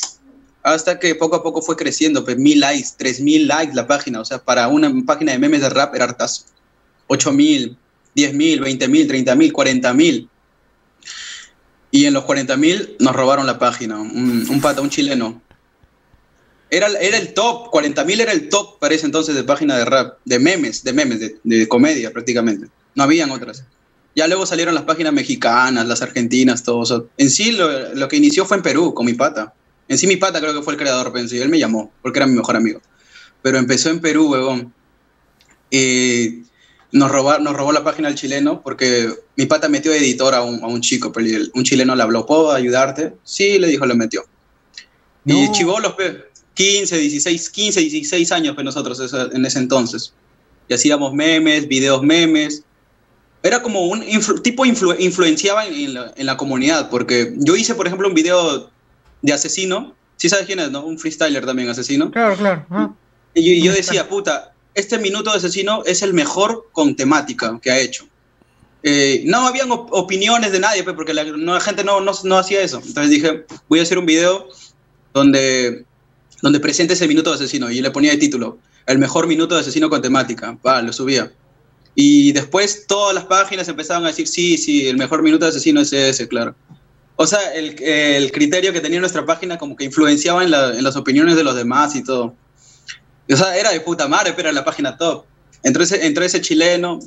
Hasta que poco a poco fue creciendo, pues mil likes, tres mil likes la página, o sea, para una página de memes de rap era hartazo. Ocho mil. 10 mil, 20 mil, 30 mil, 40 mil. Y en los 40 mil nos robaron la página, un, pata, un chileno. Era, era el top, 40 mil era el top para ese entonces de página de rap, de memes, de memes, de, comedia prácticamente. No habían otras. Ya luego salieron las páginas mexicanas, las argentinas, todo En sí, lo, lo, que inició fue en Perú, con mi pata. En sí, mi pata creo que fue el creador, pensé. Él me llamó, porque era mi mejor amigo. Pero empezó en Perú, huevón. Y nos, robó, nos robó la página el chileno porque mi pata metió editor a un, a un chico, pero un chileno le habló, ¿puedo ayudarte? Sí, le dijo, le metió. Y chivolos, 15, 16, 15, 16 años que nosotros en ese entonces. Y hacíamos memes, videos memes. Era como un tipo influenciaba en, la, en, la, comunidad, porque yo hice, por ejemplo, un video de asesino. ¿Sí sabes quién es, no? Un freestyler también, asesino. Claro, claro. Y yo decía, puta, este minuto de asesino es el mejor con temática que ha hecho. Eh, no habían opiniones de nadie, porque la, gente no, no, hacía eso. Entonces dije, voy a hacer un video donde, donde presente ese minuto de asesino. Y le ponía de título, el mejor minuto de asesino con temática. Va, lo subía. Y después todas las páginas empezaban a decir, sí, sí, el mejor minuto de asesino es ese, claro. O sea, el, el criterio que tenía nuestra página como que influenciaba en, en las opiniones de los demás y todo. O sea, era de puta madre, pero era la página top. Entró ese, entró ese chileno,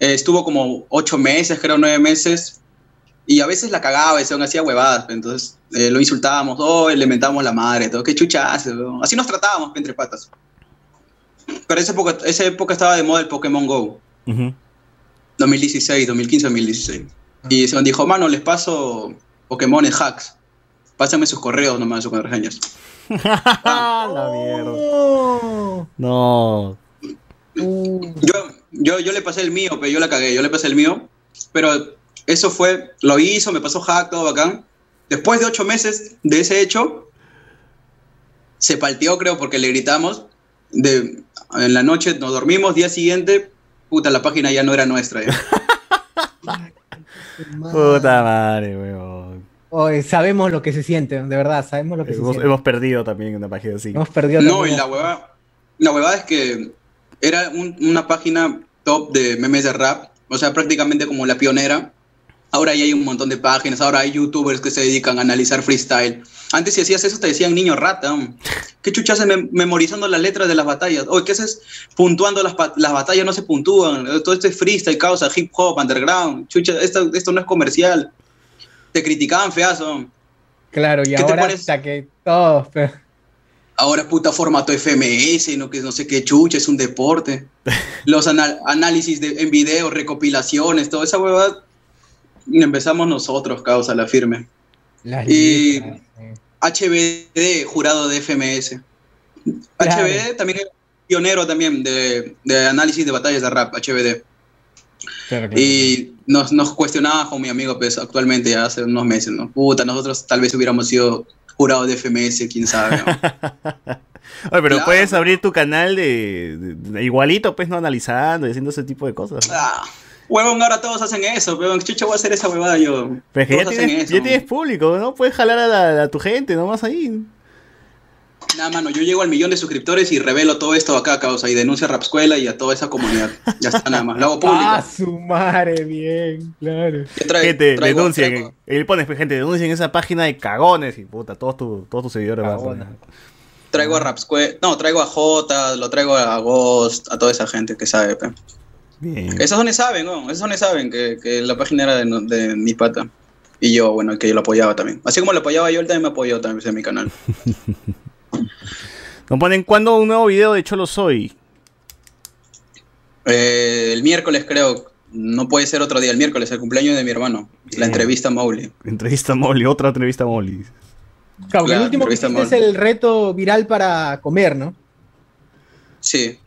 eh, estuvo como ocho meses, creo, nueve meses, y a veces la cagaba y se hacía huevadas. Pues, entonces eh, lo insultábamos, oh, le mentábamos la madre, todo, qué chucha hace. Así nos tratábamos entre patas. Pero esa época, esa época estaba de moda el Pokémon Go. 2016, 2015, 2016. Y se dijo, mano, les paso Pokémon en hacks. Pásame sus correos nomás, sus contraseñas. la mierda. No. Yo, yo, yo le pasé el mío, pero yo la cagué. Yo le pasé el mío. Pero eso fue, lo hizo, me pasó hack, todo bacán. Después de ocho meses de ese hecho, se palteó, creo, porque le gritamos. De, en la noche nos dormimos, día siguiente, puta, la página ya no era nuestra. puta madre, weón sabemos lo que se siente, de verdad, sabemos lo que hemos, se siente. Hemos perdido también una página así. Hemos perdido No, y la hueva, la huevada es que era una página top de memes de rap, o sea, prácticamente como la pionera. Ahora ya hay un montón de páginas, ahora hay youtubers que se dedican a analizar freestyle. Antes si hacías eso te decían niño rata. ¿Qué chucha haces memorizando las letras de las batallas? Oye, ¿qué haces puntuando las, las batallas? No se puntúan. Todo esto es freestyle, causa, hip hop, underground. Chucha, esto, esto no es comercial te criticaban feazo. Claro, y ahora hasta que todos. Ahora puta formato FMS, no, que no sé qué chucha, es un deporte. Los análisis de, en video, recopilaciones, toda esa huevada. Empezamos nosotros, causa, la firme. y HBD, jurado de FMS. HBD también es pionero también de, de análisis de batallas de rap, HBD. Y nos, nos cuestionaba con mi amigo pues, actualmente, ya hace unos meses, ¿no? Puta, nosotros tal vez hubiéramos sido jurados de FMS, quién sabe. Oye, pero puedes abrir tu canal de, igualito, pues, no analizando y haciendo ese tipo de cosas. Ah, huevón, ahora todos hacen eso, huevón. Chucha, voy a hacer esa huevada yo. Pero ya tienes, ya tienes, público, ¿no? Puedes jalar a, a tu gente, nomás ahí. Nada, mano, yo llego al millón de suscriptores y revelo todo esto acá, causa, y denuncio a Rapscuela y a toda esa comunidad. Ya está, nada más. Lo hago público. Ah, su madre, bien, claro. gente, denuncien. Él pone, pues, gente, denuncien esa página de cagones y puta, todos, todos tus seguidores van a Traigo a Rapscuela, no, traigo a J, lo traigo a Ghost, a toda esa gente que sabe, pe. Bien. Esos donde saben, ¿no? Esos donde saben que, que la página era de, de mi pata. Y yo, bueno, que yo lo apoyaba también. Así como lo apoyaba yo, él también me apoyó también en mi canal. Nos ponen cuándo un nuevo video de Cholo Soy. Eh, el miércoles creo. No puede ser otro día, el miércoles, el cumpleaños de mi hermano. La entrevista a Mowgli. Entrevista a Mowgli, otra entrevista a Mowgli. Claro, el último que hiciste es el reto viral para comer, ¿no? Sí.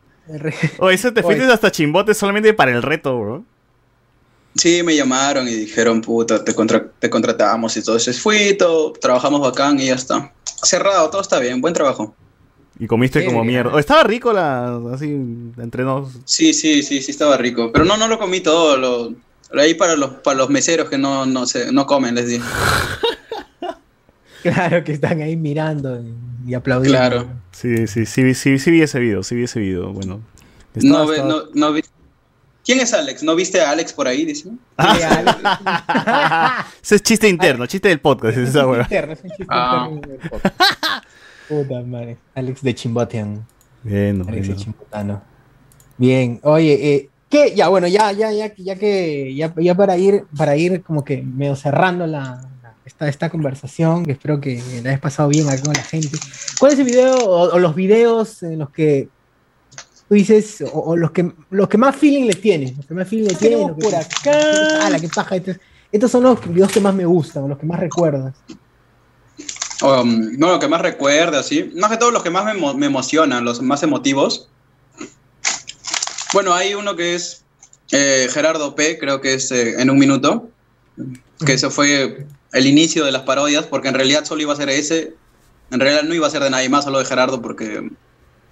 O ese te fuiste hasta chimbote solamente para el reto, bro. Sí, me llamaron y dijeron, puta, te, te contratamos y todo. Entonces fui, todo, trabajamos bacán y ya está. Cerrado, todo está bien, buen trabajo. Y comiste como mierda. ¿Estaba rico la así entre nos? Sí, sí, sí, sí estaba rico. Pero no, no lo comí todo. Lo, ahí para los, para los meseros que no, no, se, no comen, les digo. claro, que están ahí mirando y aplaudiendo. Claro. Sí, sí, sí, sí, sí, vi ese video, sí vi ese video. Bueno. No, no, no vi. ¿Quién es Alex? ¿No viste a Alex por ahí? Dice. Ese es chiste interno, chiste del podcast. Es esa interno, es un chiste ah. interno del podcast. Puta madre. Alex de Chimbotian. Bien, Alex de Chimbotano. Bien, oye, eh, ¿qué? Ya, bueno, ya, ya, ya, ya que, ya, ya para ir, para ir como que medio cerrando la, esta, esta conversación, que espero que la hayas pasado bien acá con la gente. ¿Cuál es el video o, los videos en los que tú dices, o, los, que, los que más feeling le tienes? Los que más feeling le tienes, por acá. Ah, la que paja. Estos, estos son los videos que más me gustan, los que más recuerdas. Um, no, lo que más recuerda, sí. Más que todos los que más me, emocionan, los más emotivos. Bueno, hay uno que es eh, Gerardo P, creo que es eh, en un minuto. Que eso fue el inicio de las parodias, porque en realidad solo iba a ser ese. En realidad no iba a ser de nadie más, solo de Gerardo, porque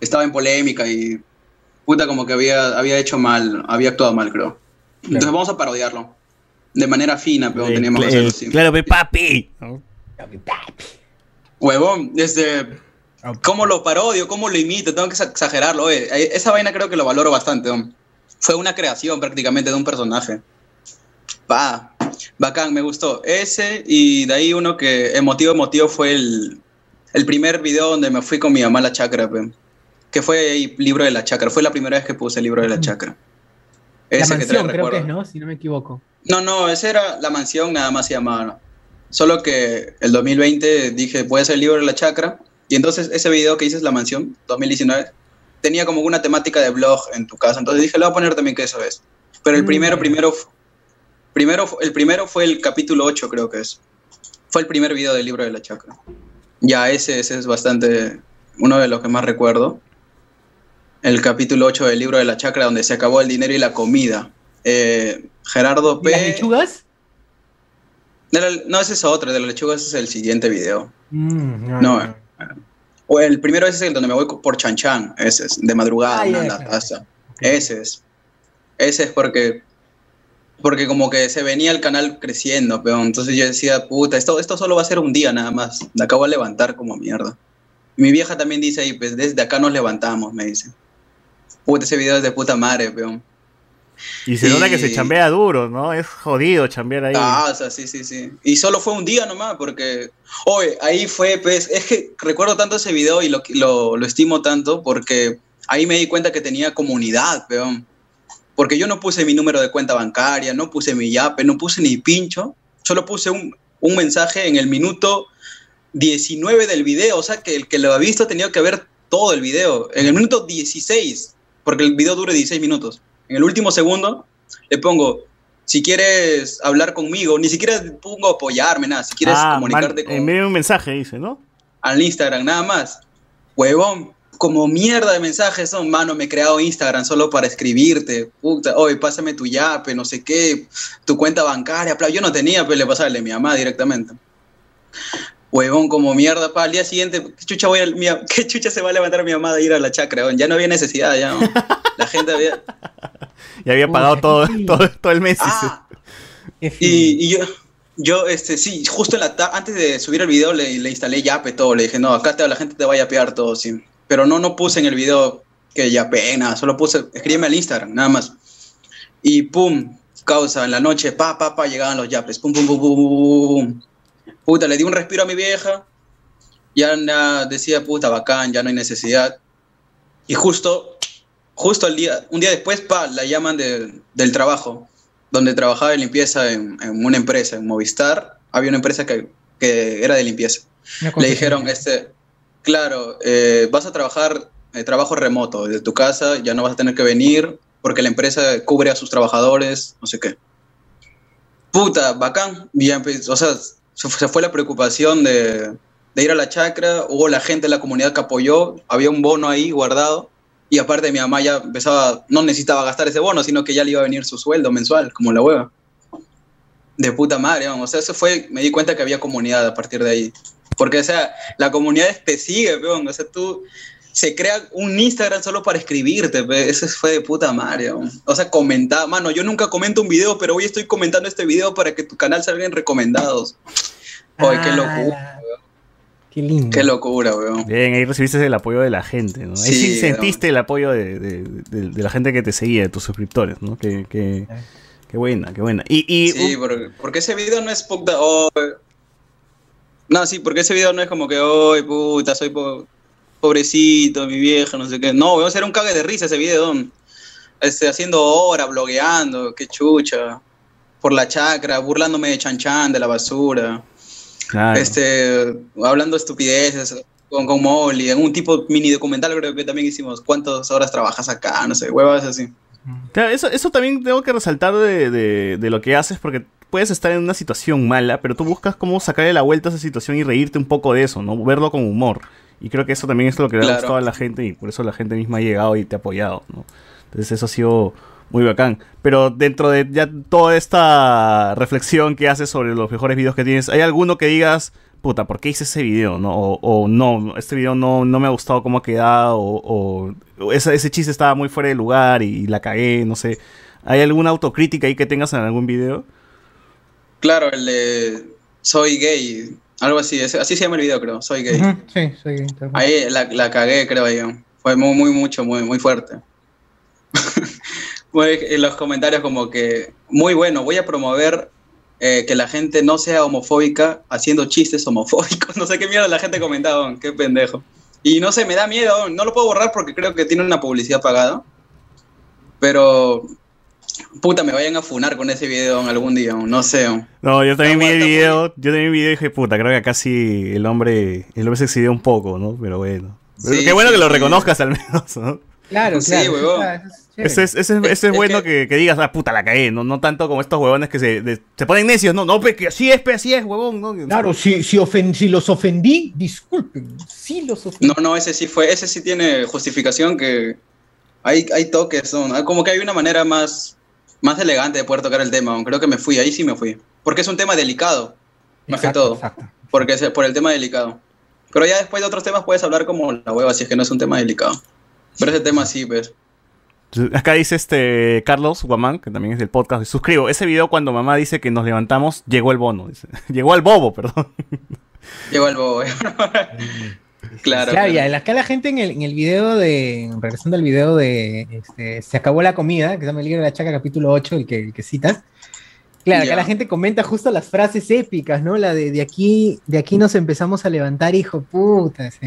estaba en polémica y puta como que había, había hecho mal, había actuado mal, creo. Entonces vamos a parodiarlo. De manera fina, pero teníamos que hacerlo así. Claro, papi. papi huevón, desde cómo lo parodio, cómo lo imito, tengo que exagerarlo. esa vaina creo que lo valoro bastante. Fue una creación prácticamente de un personaje. Va, bacán, me gustó. Ese y de ahí uno que emotivo, emotivo fue el, el primer video donde me fui con mi mamá a la chacra, que fue el libro de la chacra. Fue la primera vez que puse el libro de la chacra. Ese la mansión, que creo que es, ¿no? Si no me equivoco. No, no, ese era la mansión, nada más se llamaba. Solo que el 2020 dije, voy a hacer el libro de la chacra. Y entonces ese video que hice la mansión, 2019, tenía como una temática de blog en tu casa. Entonces dije, le voy a poner también que eso es. Pero el mm. primero, primero, primero, el primero fue el capítulo 8, creo que es. Fue el primer video del libro de la chacra. Ya ese, ese es bastante uno de los que más recuerdo. El capítulo 8 del libro de la chacra, donde se acabó el dinero y la comida. Eh, Gerardo P. ¿Las lechugas? no, ese es otro, de la lechuga ese es el siguiente video. Mm, no, o el primero ese es el donde me voy por Chan Chan, ese es, de madrugada, en la taza. Ese es. Ese es porque porque como que se venía el canal creciendo, pero entonces yo decía, puta, esto, esto solo va a ser un día nada más, me acabo de levantar como mierda. Mi vieja también dice ahí, pues desde acá nos levantamos, me dice. Puta, ese video es de puta madre, peón. Y se nota que se chambea duro, ¿no? Es jodido chambear ahí. Ah, o sea, sí, sí, sí. Y solo fue un día nomás, porque. Oye, ahí fue, pues. Es que recuerdo tanto ese video y lo, lo, lo estimo tanto, porque ahí me di cuenta que tenía comunidad, peón. Porque yo no puse mi número de cuenta bancaria, no puse mi yape, no puse ni pincho. Solo puse un, un mensaje en el minuto 19 del video. O sea, que el que lo ha visto ha tenido que ver todo el video. En el minuto 16, porque el video dura 16 minutos en el último segundo, le pongo, si quieres hablar conmigo, ni siquiera pongo apoyarme, nada, si quieres ah, comunicarte con... En medio de un mensaje dice, ¿no? Al Instagram, nada más. Huevón, como mierda de mensajes son, mano, me he creado Instagram solo para escribirte, puta, oye, pásame tu yape, no sé qué, tu cuenta bancaria, yo no tenía, pero le pasaba a mi mamá directamente huevón como mierda, para el día siguiente, ¿qué chucha, voy a, ¿qué chucha se va a levantar mi mamá de ir a la chacra? Ya no había necesidad, ya. La gente había... Ya había pagado todo, todo, el mes. Ah, y, yo, yo, este, sí, justo en la antes de subir el video le, le instalé Yape todo, le dije, no, acá te, la gente te va a yapear todo, sí. Pero no, no puse en el video que yape, nada, solo puse, escríbeme al Instagram, nada más. Y pum, causa, en la noche, pa, pa, pa, llegaban los yapes, pum, pum, pum, pum, pum puta, le di un respiro a mi vieja, ya decía, puta, bacán, ya no hay necesidad. Y justo, justo el día, un día después, pa, la llaman del trabajo, donde trabajaba de limpieza en, una empresa, en Movistar, había una empresa que, era de limpieza. Le dijeron, este, claro, eh, vas a trabajar eh, trabajo remoto desde tu casa, ya no vas a tener que venir porque la empresa cubre a sus trabajadores, no sé qué. Puta, bacán. Bien, o sea, se fue la preocupación de, ir a la chacra, hubo la gente de la comunidad que apoyó, había un bono ahí guardado, y aparte mi mamá ya empezaba, no necesitaba gastar ese bono, sino que ya le iba a venir su sueldo mensual, como la hueva. De puta madre, vamos. O sea, eso fue, me di cuenta que había comunidad a partir de ahí. Porque, o sea, la comunidad te sigue, peón. O sea, tú, se crea un Instagram solo para escribirte, eso fue de puta madre. O sea, comentaba, mano, yo nunca comento un video, pero hoy estoy comentando este video para que tu canal salga en recomendados. Ay, qué locura. Qué lindo. Qué locura, weón. Bien, ahí recibiste el apoyo de la gente, ¿no? ahí sí sentiste el apoyo de, la gente que te seguía, de tus suscriptores, ¿no? Qué, qué, qué buena, qué buena. Y, y sí, porque, ese video no es puta. Oh, no, sí, porque ese video no es como que, hoy puta, soy pobrecito, mi vieja, no sé qué. No, weón, era un cague de risa ese video. Este, haciendo hora, blogueando, qué chucha. Por la chacra, burlándome de Chan Chan, de la basura. Este, hablando estupideces con, con Molly, en un tipo mini documental creo que también hicimos. ¿Cuántas horas trabajas acá? No sé, huevas así. eso, eso también tengo que resaltar de, de, lo que haces porque puedes estar en una situación mala, pero tú buscas cómo sacarle la vuelta a esa situación y reírte un poco de eso, ¿no? Verlo con humor. Y creo que eso también es lo que le ha gustado a la gente y por eso la gente misma ha llegado y te ha apoyado, ¿no? Entonces eso ha sido muy bacán. Pero dentro de ya toda esta reflexión que haces sobre los mejores videos que tienes, ¿hay alguno que digas, puta, ¿por qué hice ese video? ¿no? O, no, este video no, no me ha gustado cómo ha quedado, o, ese, ese, chiste estaba muy fuera de lugar y, la cagué, no sé. ¿Hay alguna autocrítica ahí que tengas en algún video? Claro, el de soy gay, algo así, así se llama el video, creo, soy gay. sí, soy gay. Ahí la, la, cagué, creo yo. Fue muy, muy, mucho, muy, muy fuerte. en los comentarios como que, muy bueno, voy a promover eh, que la gente no sea homofóbica haciendo chistes homofóbicos. No sé qué mierda la gente comentaba, qué pendejo. Y no sé, me da miedo, no lo puedo borrar porque creo que tiene una publicidad pagada. Pero, puta, me vayan a funar con ese video algún día, no sé. No, yo también vi el video, yo también vi el video y dije, puta, creo que acá sí el hombre, el hombre se excedió un poco, ¿no? Pero bueno. qué bueno que lo reconozcas al menos, ¿no? Claro, sí, claro. huevón. Ese es, ese, es, bueno que, que, digas, ah, puta, la caí no, no tanto como estos huevones que se, se ponen necios, no, no, que así es, así es, huevón. No, claro, si, si, si los ofendí, disculpen, sí los ofendí. No, no, ese sí fue, ese sí tiene justificación que hay, hay toques, ¿no? como que hay una manera más, más elegante de poder tocar el tema, creo que me fui, ahí sí me fui, porque es un tema delicado, más que todo, exacto. porque es por el tema delicado. Pero ya después de otros temas puedes hablar como la hueva, si es que no es un tema delicado. Pero ese tema sí, pues. Acá dice este Carlos Guamán, que también es del podcast, suscribo. Ese video cuando mamá dice que nos levantamos, llegó el bono. Dice. Llegó al bobo, perdón. Llegó al bobo. claro. Claro, y acá la gente en el, en el video de, regresando al video de este, Se acabó la comida, que se llama el libro de la chaca capítulo 8, el que, que citas. Claro, acá la gente comenta justo las frases épicas, ¿no? La de, de aquí, de aquí nos empezamos a levantar, hijo puta, es,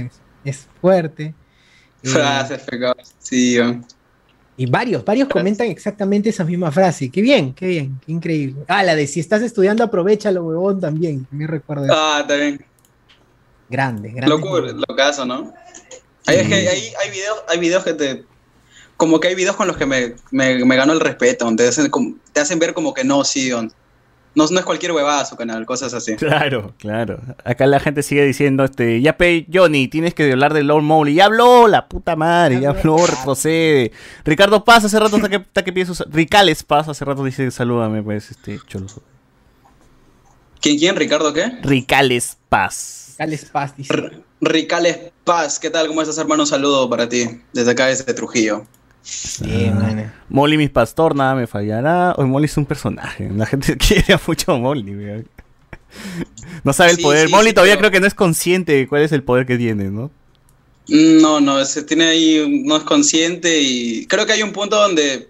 es fuerte. Frases pegadas, sí. Y varios, varios comentan exactamente esa misma frase. Qué bien, qué bien, qué increíble. Ah, la de si estás estudiando, aprovechalo, huevón, también. Me recuerdo. Ah, también. Grande, grande. Locura, locazo, ¿no? Hay, hay, videos, hay videos que te. Como que hay videos con los que me, me, me ganó el respeto, te hacen, te hacen ver como que no, sí, no, no es cualquier huevada su canal, cosas así. Claro, claro. Acá la gente sigue diciendo, este, ya pe, Johnny, tienes que hablar de Lord Mowgli. Ya habló, la puta madre, ya habló, retrocede. Ricardo Paz hace rato hasta que, hasta que pienso, Ricales Paz hace rato dice, salúdame, pues, este, choloso. ¿Quién, quién? ¿Ricardo qué? Ricales Paz. Ricales Paz, dice. Ricales Paz, ¿qué tal? ¿Cómo estás, hermano? Un saludo para ti, desde acá, desde Trujillo. Sí, ah. Molly, mis pastor, nada me fallará. Hoy Molly es un personaje. La gente quiere mucho a Molly. No sabe el poder. Molly todavía creo que no es consciente de cuál es el poder que tiene, ¿no? No, no, se tiene ahí, no es consciente y creo que hay un punto donde,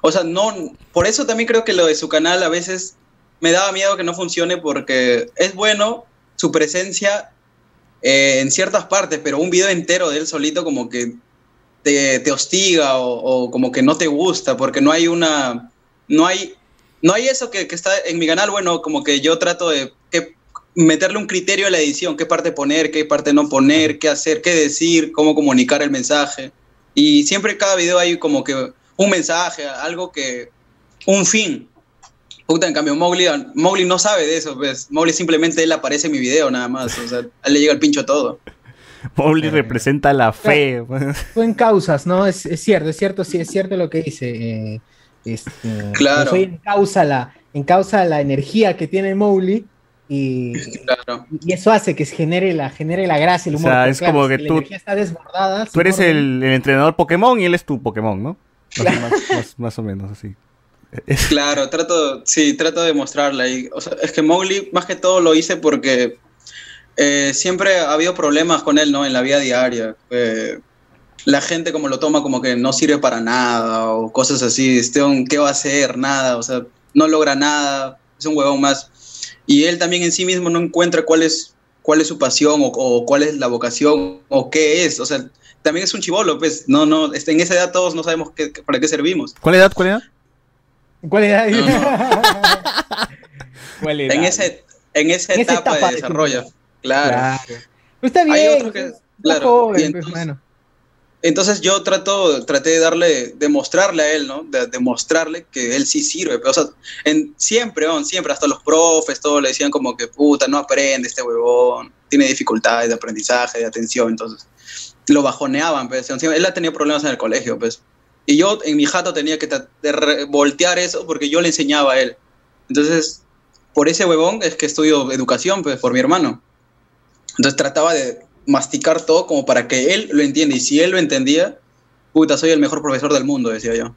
o sea, no, por eso también creo que lo de su canal a veces me daba miedo que no funcione porque es bueno su presencia eh, en ciertas partes, pero un video entero de él solito como que te, hostiga o, como que no te gusta, porque no hay una, no hay, no hay eso que, está en mi canal, bueno, como que yo trato de que, meterle un criterio a la edición, qué parte poner, qué parte no poner, qué hacer, qué decir, cómo comunicar el mensaje. Y siempre cada video hay como que un mensaje, algo que, un fin. Puta, en cambio, Mowgli, Mowgli no sabe de eso, pues. Mowgli simplemente él aparece en mi video nada más, o sea, a él le llega el pincho todo. Mowgli representa la fe. Fue en causas, ¿no? Es, cierto, es cierto, sí, es cierto lo que dice. Eh, este, claro. Soy en causa la, en causa la energía que tiene Mowgli. Y, y, eso hace que se genere la, genere la gracia, el humor. O sea, es como que tú, está desbordada. Tú eres el, entrenador Pokémon y él es tu Pokémon, ¿no? Más, o menos así. Claro, trato, sí, trato de mostrarla. Y, o sea, es que Mowgli, más que todo, lo hice porque eh, siempre ha habido problemas con él, ¿no? En la vida diaria. Eh, la gente como lo toma como que no sirve para nada o cosas así. Este, ¿Qué va a hacer? Nada, o sea, no logra nada, es un huevón más. Y él también en sí mismo no encuentra cuál es, cuál es su pasión o, cuál es la vocación o qué es. O sea, también es un chivolo, pues. No, no, este, en esa edad todos no sabemos qué, para qué servimos. ¿Cuál edad? ¿Cuál edad? ¿Cuál edad? ¿Cuál edad? En, ese, en esa etapa, de desarrollo. Claro. está bien. claro. entonces, entonces, yo trato, traté de darle, de mostrarle a él, ¿no? De, demostrarle que él sí sirve. Pero, o sea, en, siempre, siempre, hasta los profes, todos le decían como que, puta, no aprende este huevón, tiene dificultades de aprendizaje, de atención, entonces lo bajoneaban, pues. Él ha tenido problemas en el colegio, pues. Y yo en mi jato tenía que voltear eso porque yo le enseñaba a él. Entonces, por ese huevón es que estudio educación, pues, por mi hermano. Entonces trataba de masticar todo como para que él lo entienda. Y si él lo entendía, puta, soy el mejor profesor del mundo, decía yo.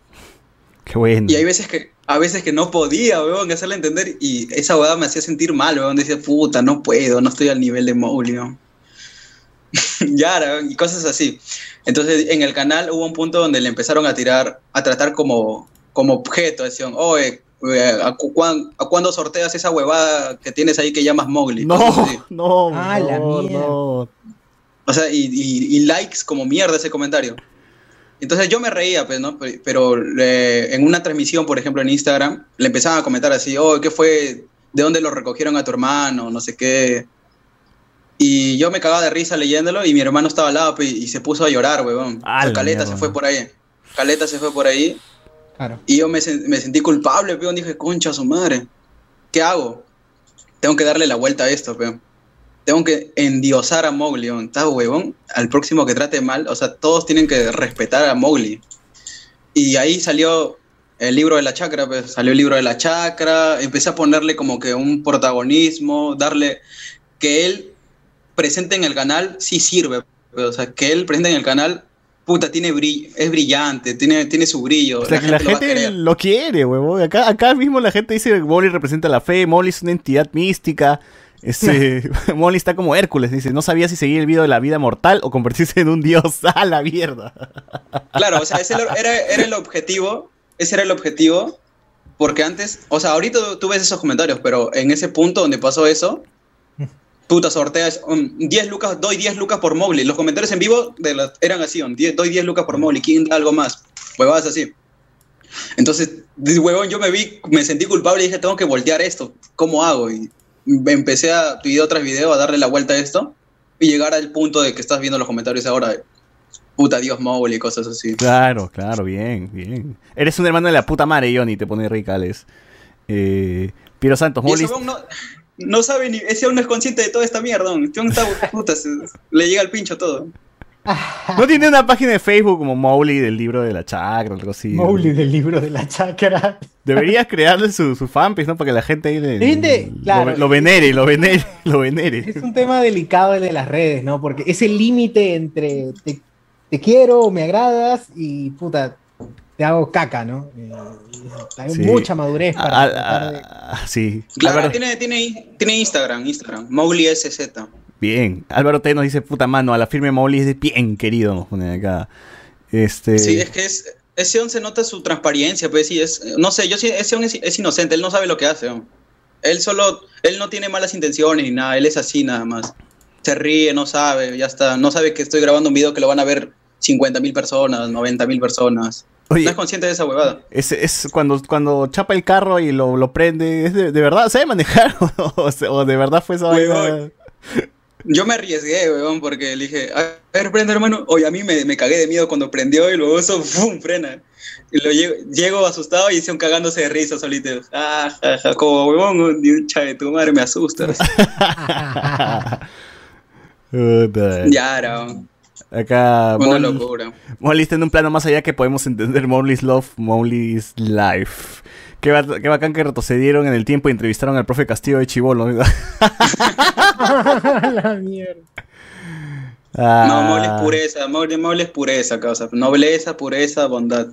Qué bueno. Y hay veces que, a veces que no podía, weón, hacerle entender. Y esa weá me hacía sentir mal, weón. Decía, puta, no puedo, no estoy al nivel de Mowgli, ya, y cosas así. Entonces, en el canal hubo un punto donde le empezaron a tirar, a tratar como, como objeto. Decían, oye, ¿A, cuándo sorteas esa huevada que tienes ahí que llamas Mowgli? No, no, ah, no, no, O sea, y, likes como mierda ese comentario. Entonces yo me reía, pues, ¿no? Pero en una transmisión, por ejemplo, en Instagram, le empezaban a comentar así, oh, ¿qué fue? ¿De dónde lo recogieron a tu hermano? No sé qué. Y yo me cagaba de risa leyéndolo y mi hermano estaba al lado pues, y se puso a llorar, weón. Caleta se fue por ahí. Caleta se fue por ahí y yo me, sentí culpable, peón. Dije, concha su madre. ¿Qué hago? Tengo que darle la vuelta a esto, peón. Tengo que endiosar a Mowgli, ¿Está huevón? Al próximo que trate mal. O sea, todos tienen que respetar a Mowgli. Y ahí salió el libro de la chacra, pues salió el libro de la chacra. Empecé a ponerle como que un protagonismo, darle que él presente en el canal sí sirve. o sea, que él presente en el canal puta, tiene brillo, es brillante, tiene, tiene su brillo. O sea, la que gente la gente lo, quiere, huevón. Acá, acá mismo la gente dice que Molly representa la fe, Molly es una entidad mística. Este, Molly está como Hércules, dice, no sabía si seguir el video de la vida mortal o convertirse en un dios. ¡A la mierda! Claro, o sea, ese era, era el objetivo, ese era el objetivo, porque antes, o sea, ahorita tú ves esos comentarios, pero en ese punto donde pasó eso, puta, sorteas 10 lucas, doy 10 lucas por Mowgli. Los comentarios en vivo de eran así, doy 10 lucas por Mowgli, ¿quién da algo más? Huevadas así. Entonces, huevón, yo me vi, me sentí culpable y dije, tengo que voltear esto, ¿cómo hago? Y empecé a video tras video a darle la vuelta a esto y llegar al punto de que estás viendo los comentarios ahora puta Dios Mowgli y cosas así. Claro, claro, bien, bien. Eres un hermano de la puta madre, Johnny, te pone ricales. Eh, Piro Santos, no sabe ni, ese aún no es consciente de toda esta mierda, este está, puta, le llega al pincho todo. ¿No tiene una página de Facebook como Mowgli del libro de la chakra o algo así? Mowgli del libro de la chakra. Deberías crearle su, su fanpage, ¿no? Para que la gente ahí le, lo, venere, lo venere, lo venere. Es un tema delicado el de las redes, ¿no? Porque es el límite entre te, te quiero, me agradas y puta, te hago caca, ¿no? Eh, hay mucha madurez para. Ah, sí. Claro, tiene, tiene, tiene, Instagram, Instagram, Mowgli SZ. Bien. Álvaro T nos dice, puta mano, a la firme Mowgli es de bien querido, nos pone acá. Este... Sí, es que es, ese on se nota su transparencia, pues sí, es, no sé, yo ese on es, inocente, él no sabe lo que hace. Él solo, él no tiene malas intenciones ni nada, él es así nada más. Se ríe, no sabe, ya está, no sabe que estoy grabando un video que lo van a ver 50 mil personas, 90 mil personas. No es consciente de esa huevada. Es, es cuando, cuando chapa el carro y lo, lo prende, ¿es de, verdad? ¿Sabe manejar o, de verdad fue esa huevada? Yo me arriesgué, weón, porque le dije, a ver, prende, hermano. Oye, a mí me, me, cagué de miedo cuando prendió y luego eso, ¡pum! frena. Y lo llego, llego asustado y hice un cagándose de risa solito. Ah, como huevón, de tu madre me asustas. ya, era. Acá. Una locura. Molly está en un plano más allá que podemos entender Molly's Love, Molly's Life. Qué, bacán que retrocedieron en el tiempo y entrevistaron al profe Castillo de Chivolo. La mierda. Ah. No, Molly es pureza, Molly, es pureza, causa. Nobleza, pureza, bondad.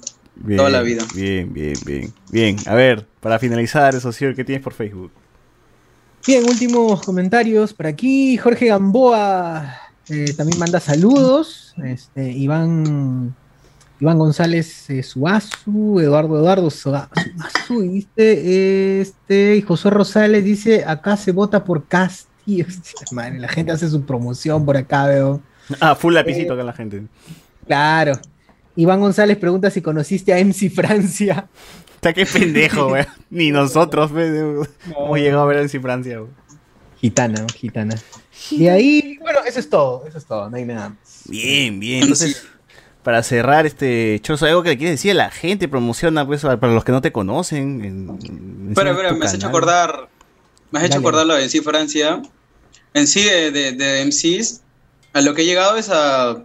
toda la vida. Bien, bien, bien. Bien, a ver, para finalizar, eso sí, ¿qué tienes por Facebook? Bien, últimos comentarios por aquí. Jorge Gamboa eh, también manda saludos. Este, Iván, Iván González eh, Suazu, Eduardo Eduardo Suazu, ¿viste? Este, y José Rosales dice, acá se vota por Casti. la gente hace su promoción por acá, veo. Ah, full lapicito eh, la gente. Claro. Iván González pregunta si conociste a MC Francia. Está qué pendejo, güey. Ni nosotros, güey. Hemos llegado a ver a MC Francia, güey. Gitana, gitana. Y ahí, bueno, eso es todo, eso es todo, no hay nada más. Bien, bien. Entonces, para cerrar este chozo, algo que le quieres decir a la gente, promociona, pues, para los que no te conocen. Espera, espera, me has hecho acordar, me has hecho acordar lo de MC Francia. En sí, de, de, de MCs, a lo que he llegado es a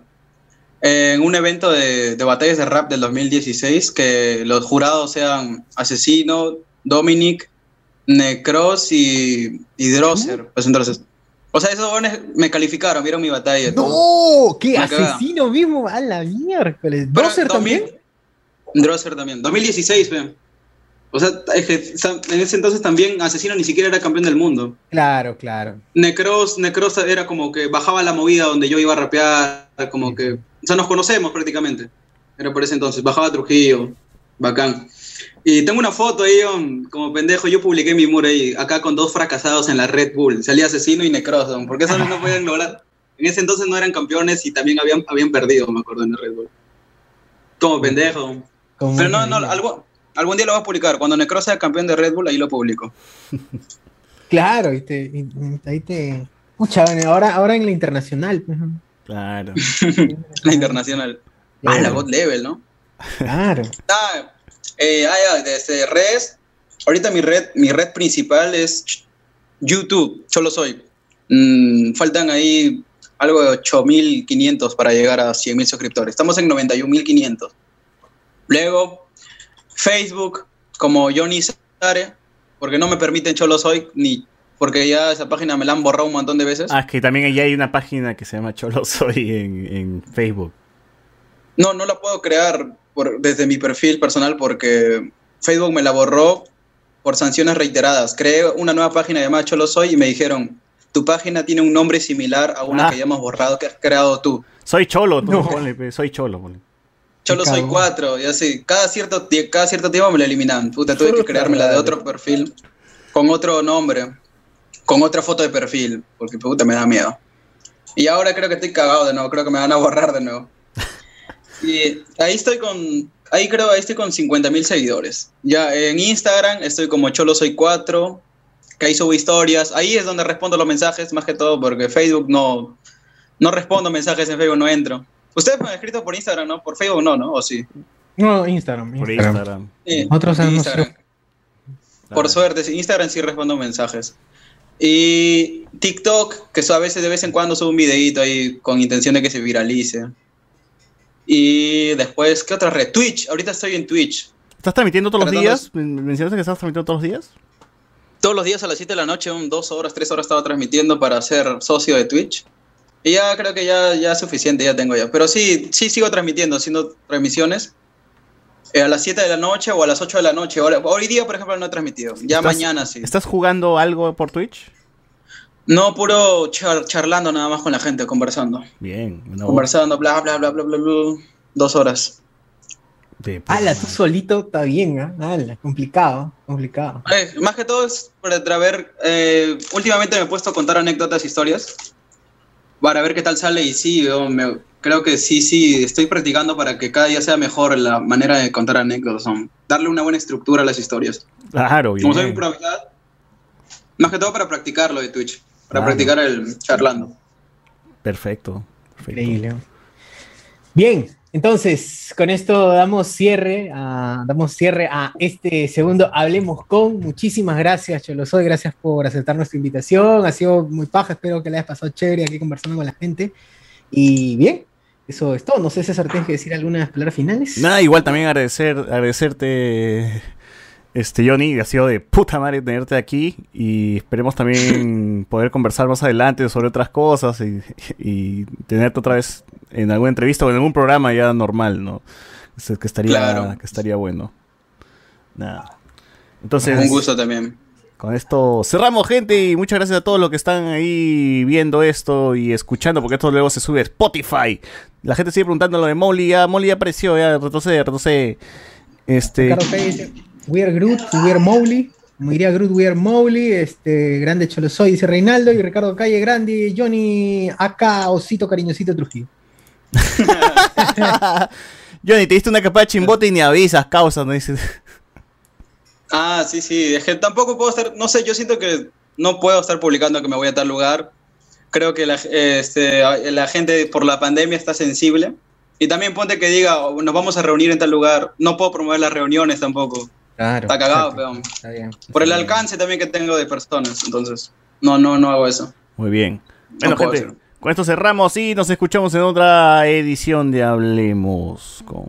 en un evento de, batallas de rap del 2016 que los jurados sean Asesino, Dominic, Necros y, y Drosser. Pues entonces, o sea, esos jóvenes me calificaron, vieron mi batalla. ¡No! ¿Qué? ¿Asesino mismo? A la miércoles. ¿Drosser también? Drosser también. 2016, ve. O sea, en ese entonces también Asesino ni siquiera era campeón del mundo. Claro, claro. Necros, Necros era como que bajaba la movida donde yo iba a rapear, como que... O sea, nos conocemos prácticamente. Era por ese entonces. Bajaba Trujillo, bacán. Y tengo una foto ahí, como pendejo, yo publiqué mi muro ahí, acá con dos fracasados en la Red Bull. Salía Asesino y Necros, porque esos no podían lograr... En ese entonces no eran campeones y también habían, habían perdido, me acuerdo, en la Red Bull. Como pendejo. Pero no, no, algo, Algún día lo vas a publicar. Cuando Necro sea campeón de Red Bull, ahí lo publico. Claro, y, ahí te. Pucha, ahora, ahora en la internacional. Pues, claro. la internacional. Ah, la God Level, ¿no? Claro. Ah, eh, ah, desde redes. Ahorita mi red, mi red principal es YouTube. Yo lo soy. Mm, faltan ahí algo de 8.500 para llegar a 100.000 suscriptores. Estamos en 91.500. Luego, Facebook como Johnny Sare, porque no me permiten Cholo Soy, ni porque ya esa página me la han borrado un montón de veces. Ah, es que también ya hay una página que se llama Cholo Soy en, Facebook. No, no la puedo crear por, desde mi perfil personal porque Facebook me la borró por sanciones reiteradas. Creé una nueva página llamada Cholo Soy y me dijeron, tu página tiene un nombre similar a una ah. que ya hemos borrado que has creado tú. Soy Cholo, tú ponle, soy Cholo. Ponle. Cholo soy cuatro, y así. Cada cierto, cada cierto tiempo me la eliminan. Puta, tuve que creármela de otro perfil, con otro nombre, con otra foto de perfil, porque puta me da miedo. Y ahora creo que estoy cagado de nuevo, creo que me van a borrar de nuevo. Y ahí estoy con, ahí creo, ahí estoy con 50 mil seguidores. Ya en Instagram estoy como Cholo Soy 4, que ahí subo historias. Ahí es donde respondo los mensajes, más que todo, porque Facebook no, no respondo mensajes en Facebook, no entro. Ustedes me han escrito por Instagram, ¿no? Por Facebook no, ¿no? ¿O sí? No, Instagram. Por Instagram. Otros Instagram. Por suerte, Instagram sí respondo mensajes. Y TikTok, que a veces de vez en cuando subo un videito ahí con intención de que se viralice. Y después, ¿qué otra red? Twitch, ahorita estoy en Twitch. ¿Estás transmitiendo todos los días? ¿Mencionaste que estás transmitiendo todos los días? Todos los días a las 7 de la noche, un, dos horas, tres horas estaba transmitiendo para ser socio de Twitch. Y ya creo que ya, ya es suficiente, ya tengo ya. Pero sí, sí sigo transmitiendo, haciendo transmisiones. Eh, a las 7 de la noche o a las 8 de la noche. hoy día, por ejemplo, no he transmitido. Ya mañana sí. ¿Estás jugando algo por Twitch? No, puro charlando nada más con la gente, conversando. Bien. conversando, bla, bla, bla, bla, bla, bla. Dos horas. Ala, tú solito está bien, ¿eh? complicado, complicado. Eh, más que todo es para ver. Eh, últimamente me he puesto a contar anécdotas, historias para ver qué tal sale y sí, creo que sí, sí, estoy practicando para que cada día sea mejor la manera de contar anécdotas, darle una buena estructura a las historias. Claro, bien. Como soy más que todo para practicarlo de Twitch, para practicar el charlando. Perfecto. perfecto. Increíble. Bien, entonces, con esto damos cierre, a, damos cierre a este segundo Hablemos con. Muchísimas gracias, Cholosoy, gracias por aceptar nuestra invitación. Ha sido muy paja, espero que le hayas pasado chévere aquí conversando con la gente. Y bien, eso es todo. No sé, César, ¿tienes que decir algunas palabras finales? Nada, igual también agradecer, agradecerte, este, Johnny. Ha sido de puta madre tenerte aquí. Y esperemos también poder conversar más adelante sobre otras cosas y, y tenerte otra vez en alguna entrevista o en algún programa ya normal, ¿no? Que estaría, que estaría bueno. Nada. Entonces. Un gusto también. Con esto cerramos, gente, y muchas gracias a todos los que están ahí viendo esto y escuchando, porque esto luego se sube a Spotify. La gente sigue preguntando lo de Molly, ya Molly ya apareció, ya retrocede, retrocede. Este... We are Groot, we are Mowgli. Como diría Groot, we are Mowgli. Este, grande Cholo soy, dice Reinaldo. Y Ricardo Calle, grande Johnny, acá, osito cariñosito Trujillo. Johnny, te diste una capa de chimbote y ni avisas, causas, ¿no? Dices. Ah, sí, sí. Es que tampoco puedo estar, no sé, yo siento que no puedo estar publicando que me voy a tal lugar. Creo que la, este, la gente por la pandemia está sensible. Y también ponte que diga, oh, nos vamos a reunir en tal lugar. No puedo promover las reuniones tampoco. Claro. Está cagado, peón. Está bien. Por el alcance también que tengo de personas. Entonces, no, no, no hago eso. Muy bien. Bueno, gente, con esto cerramos y nos escuchamos en otra edición de Hablemos con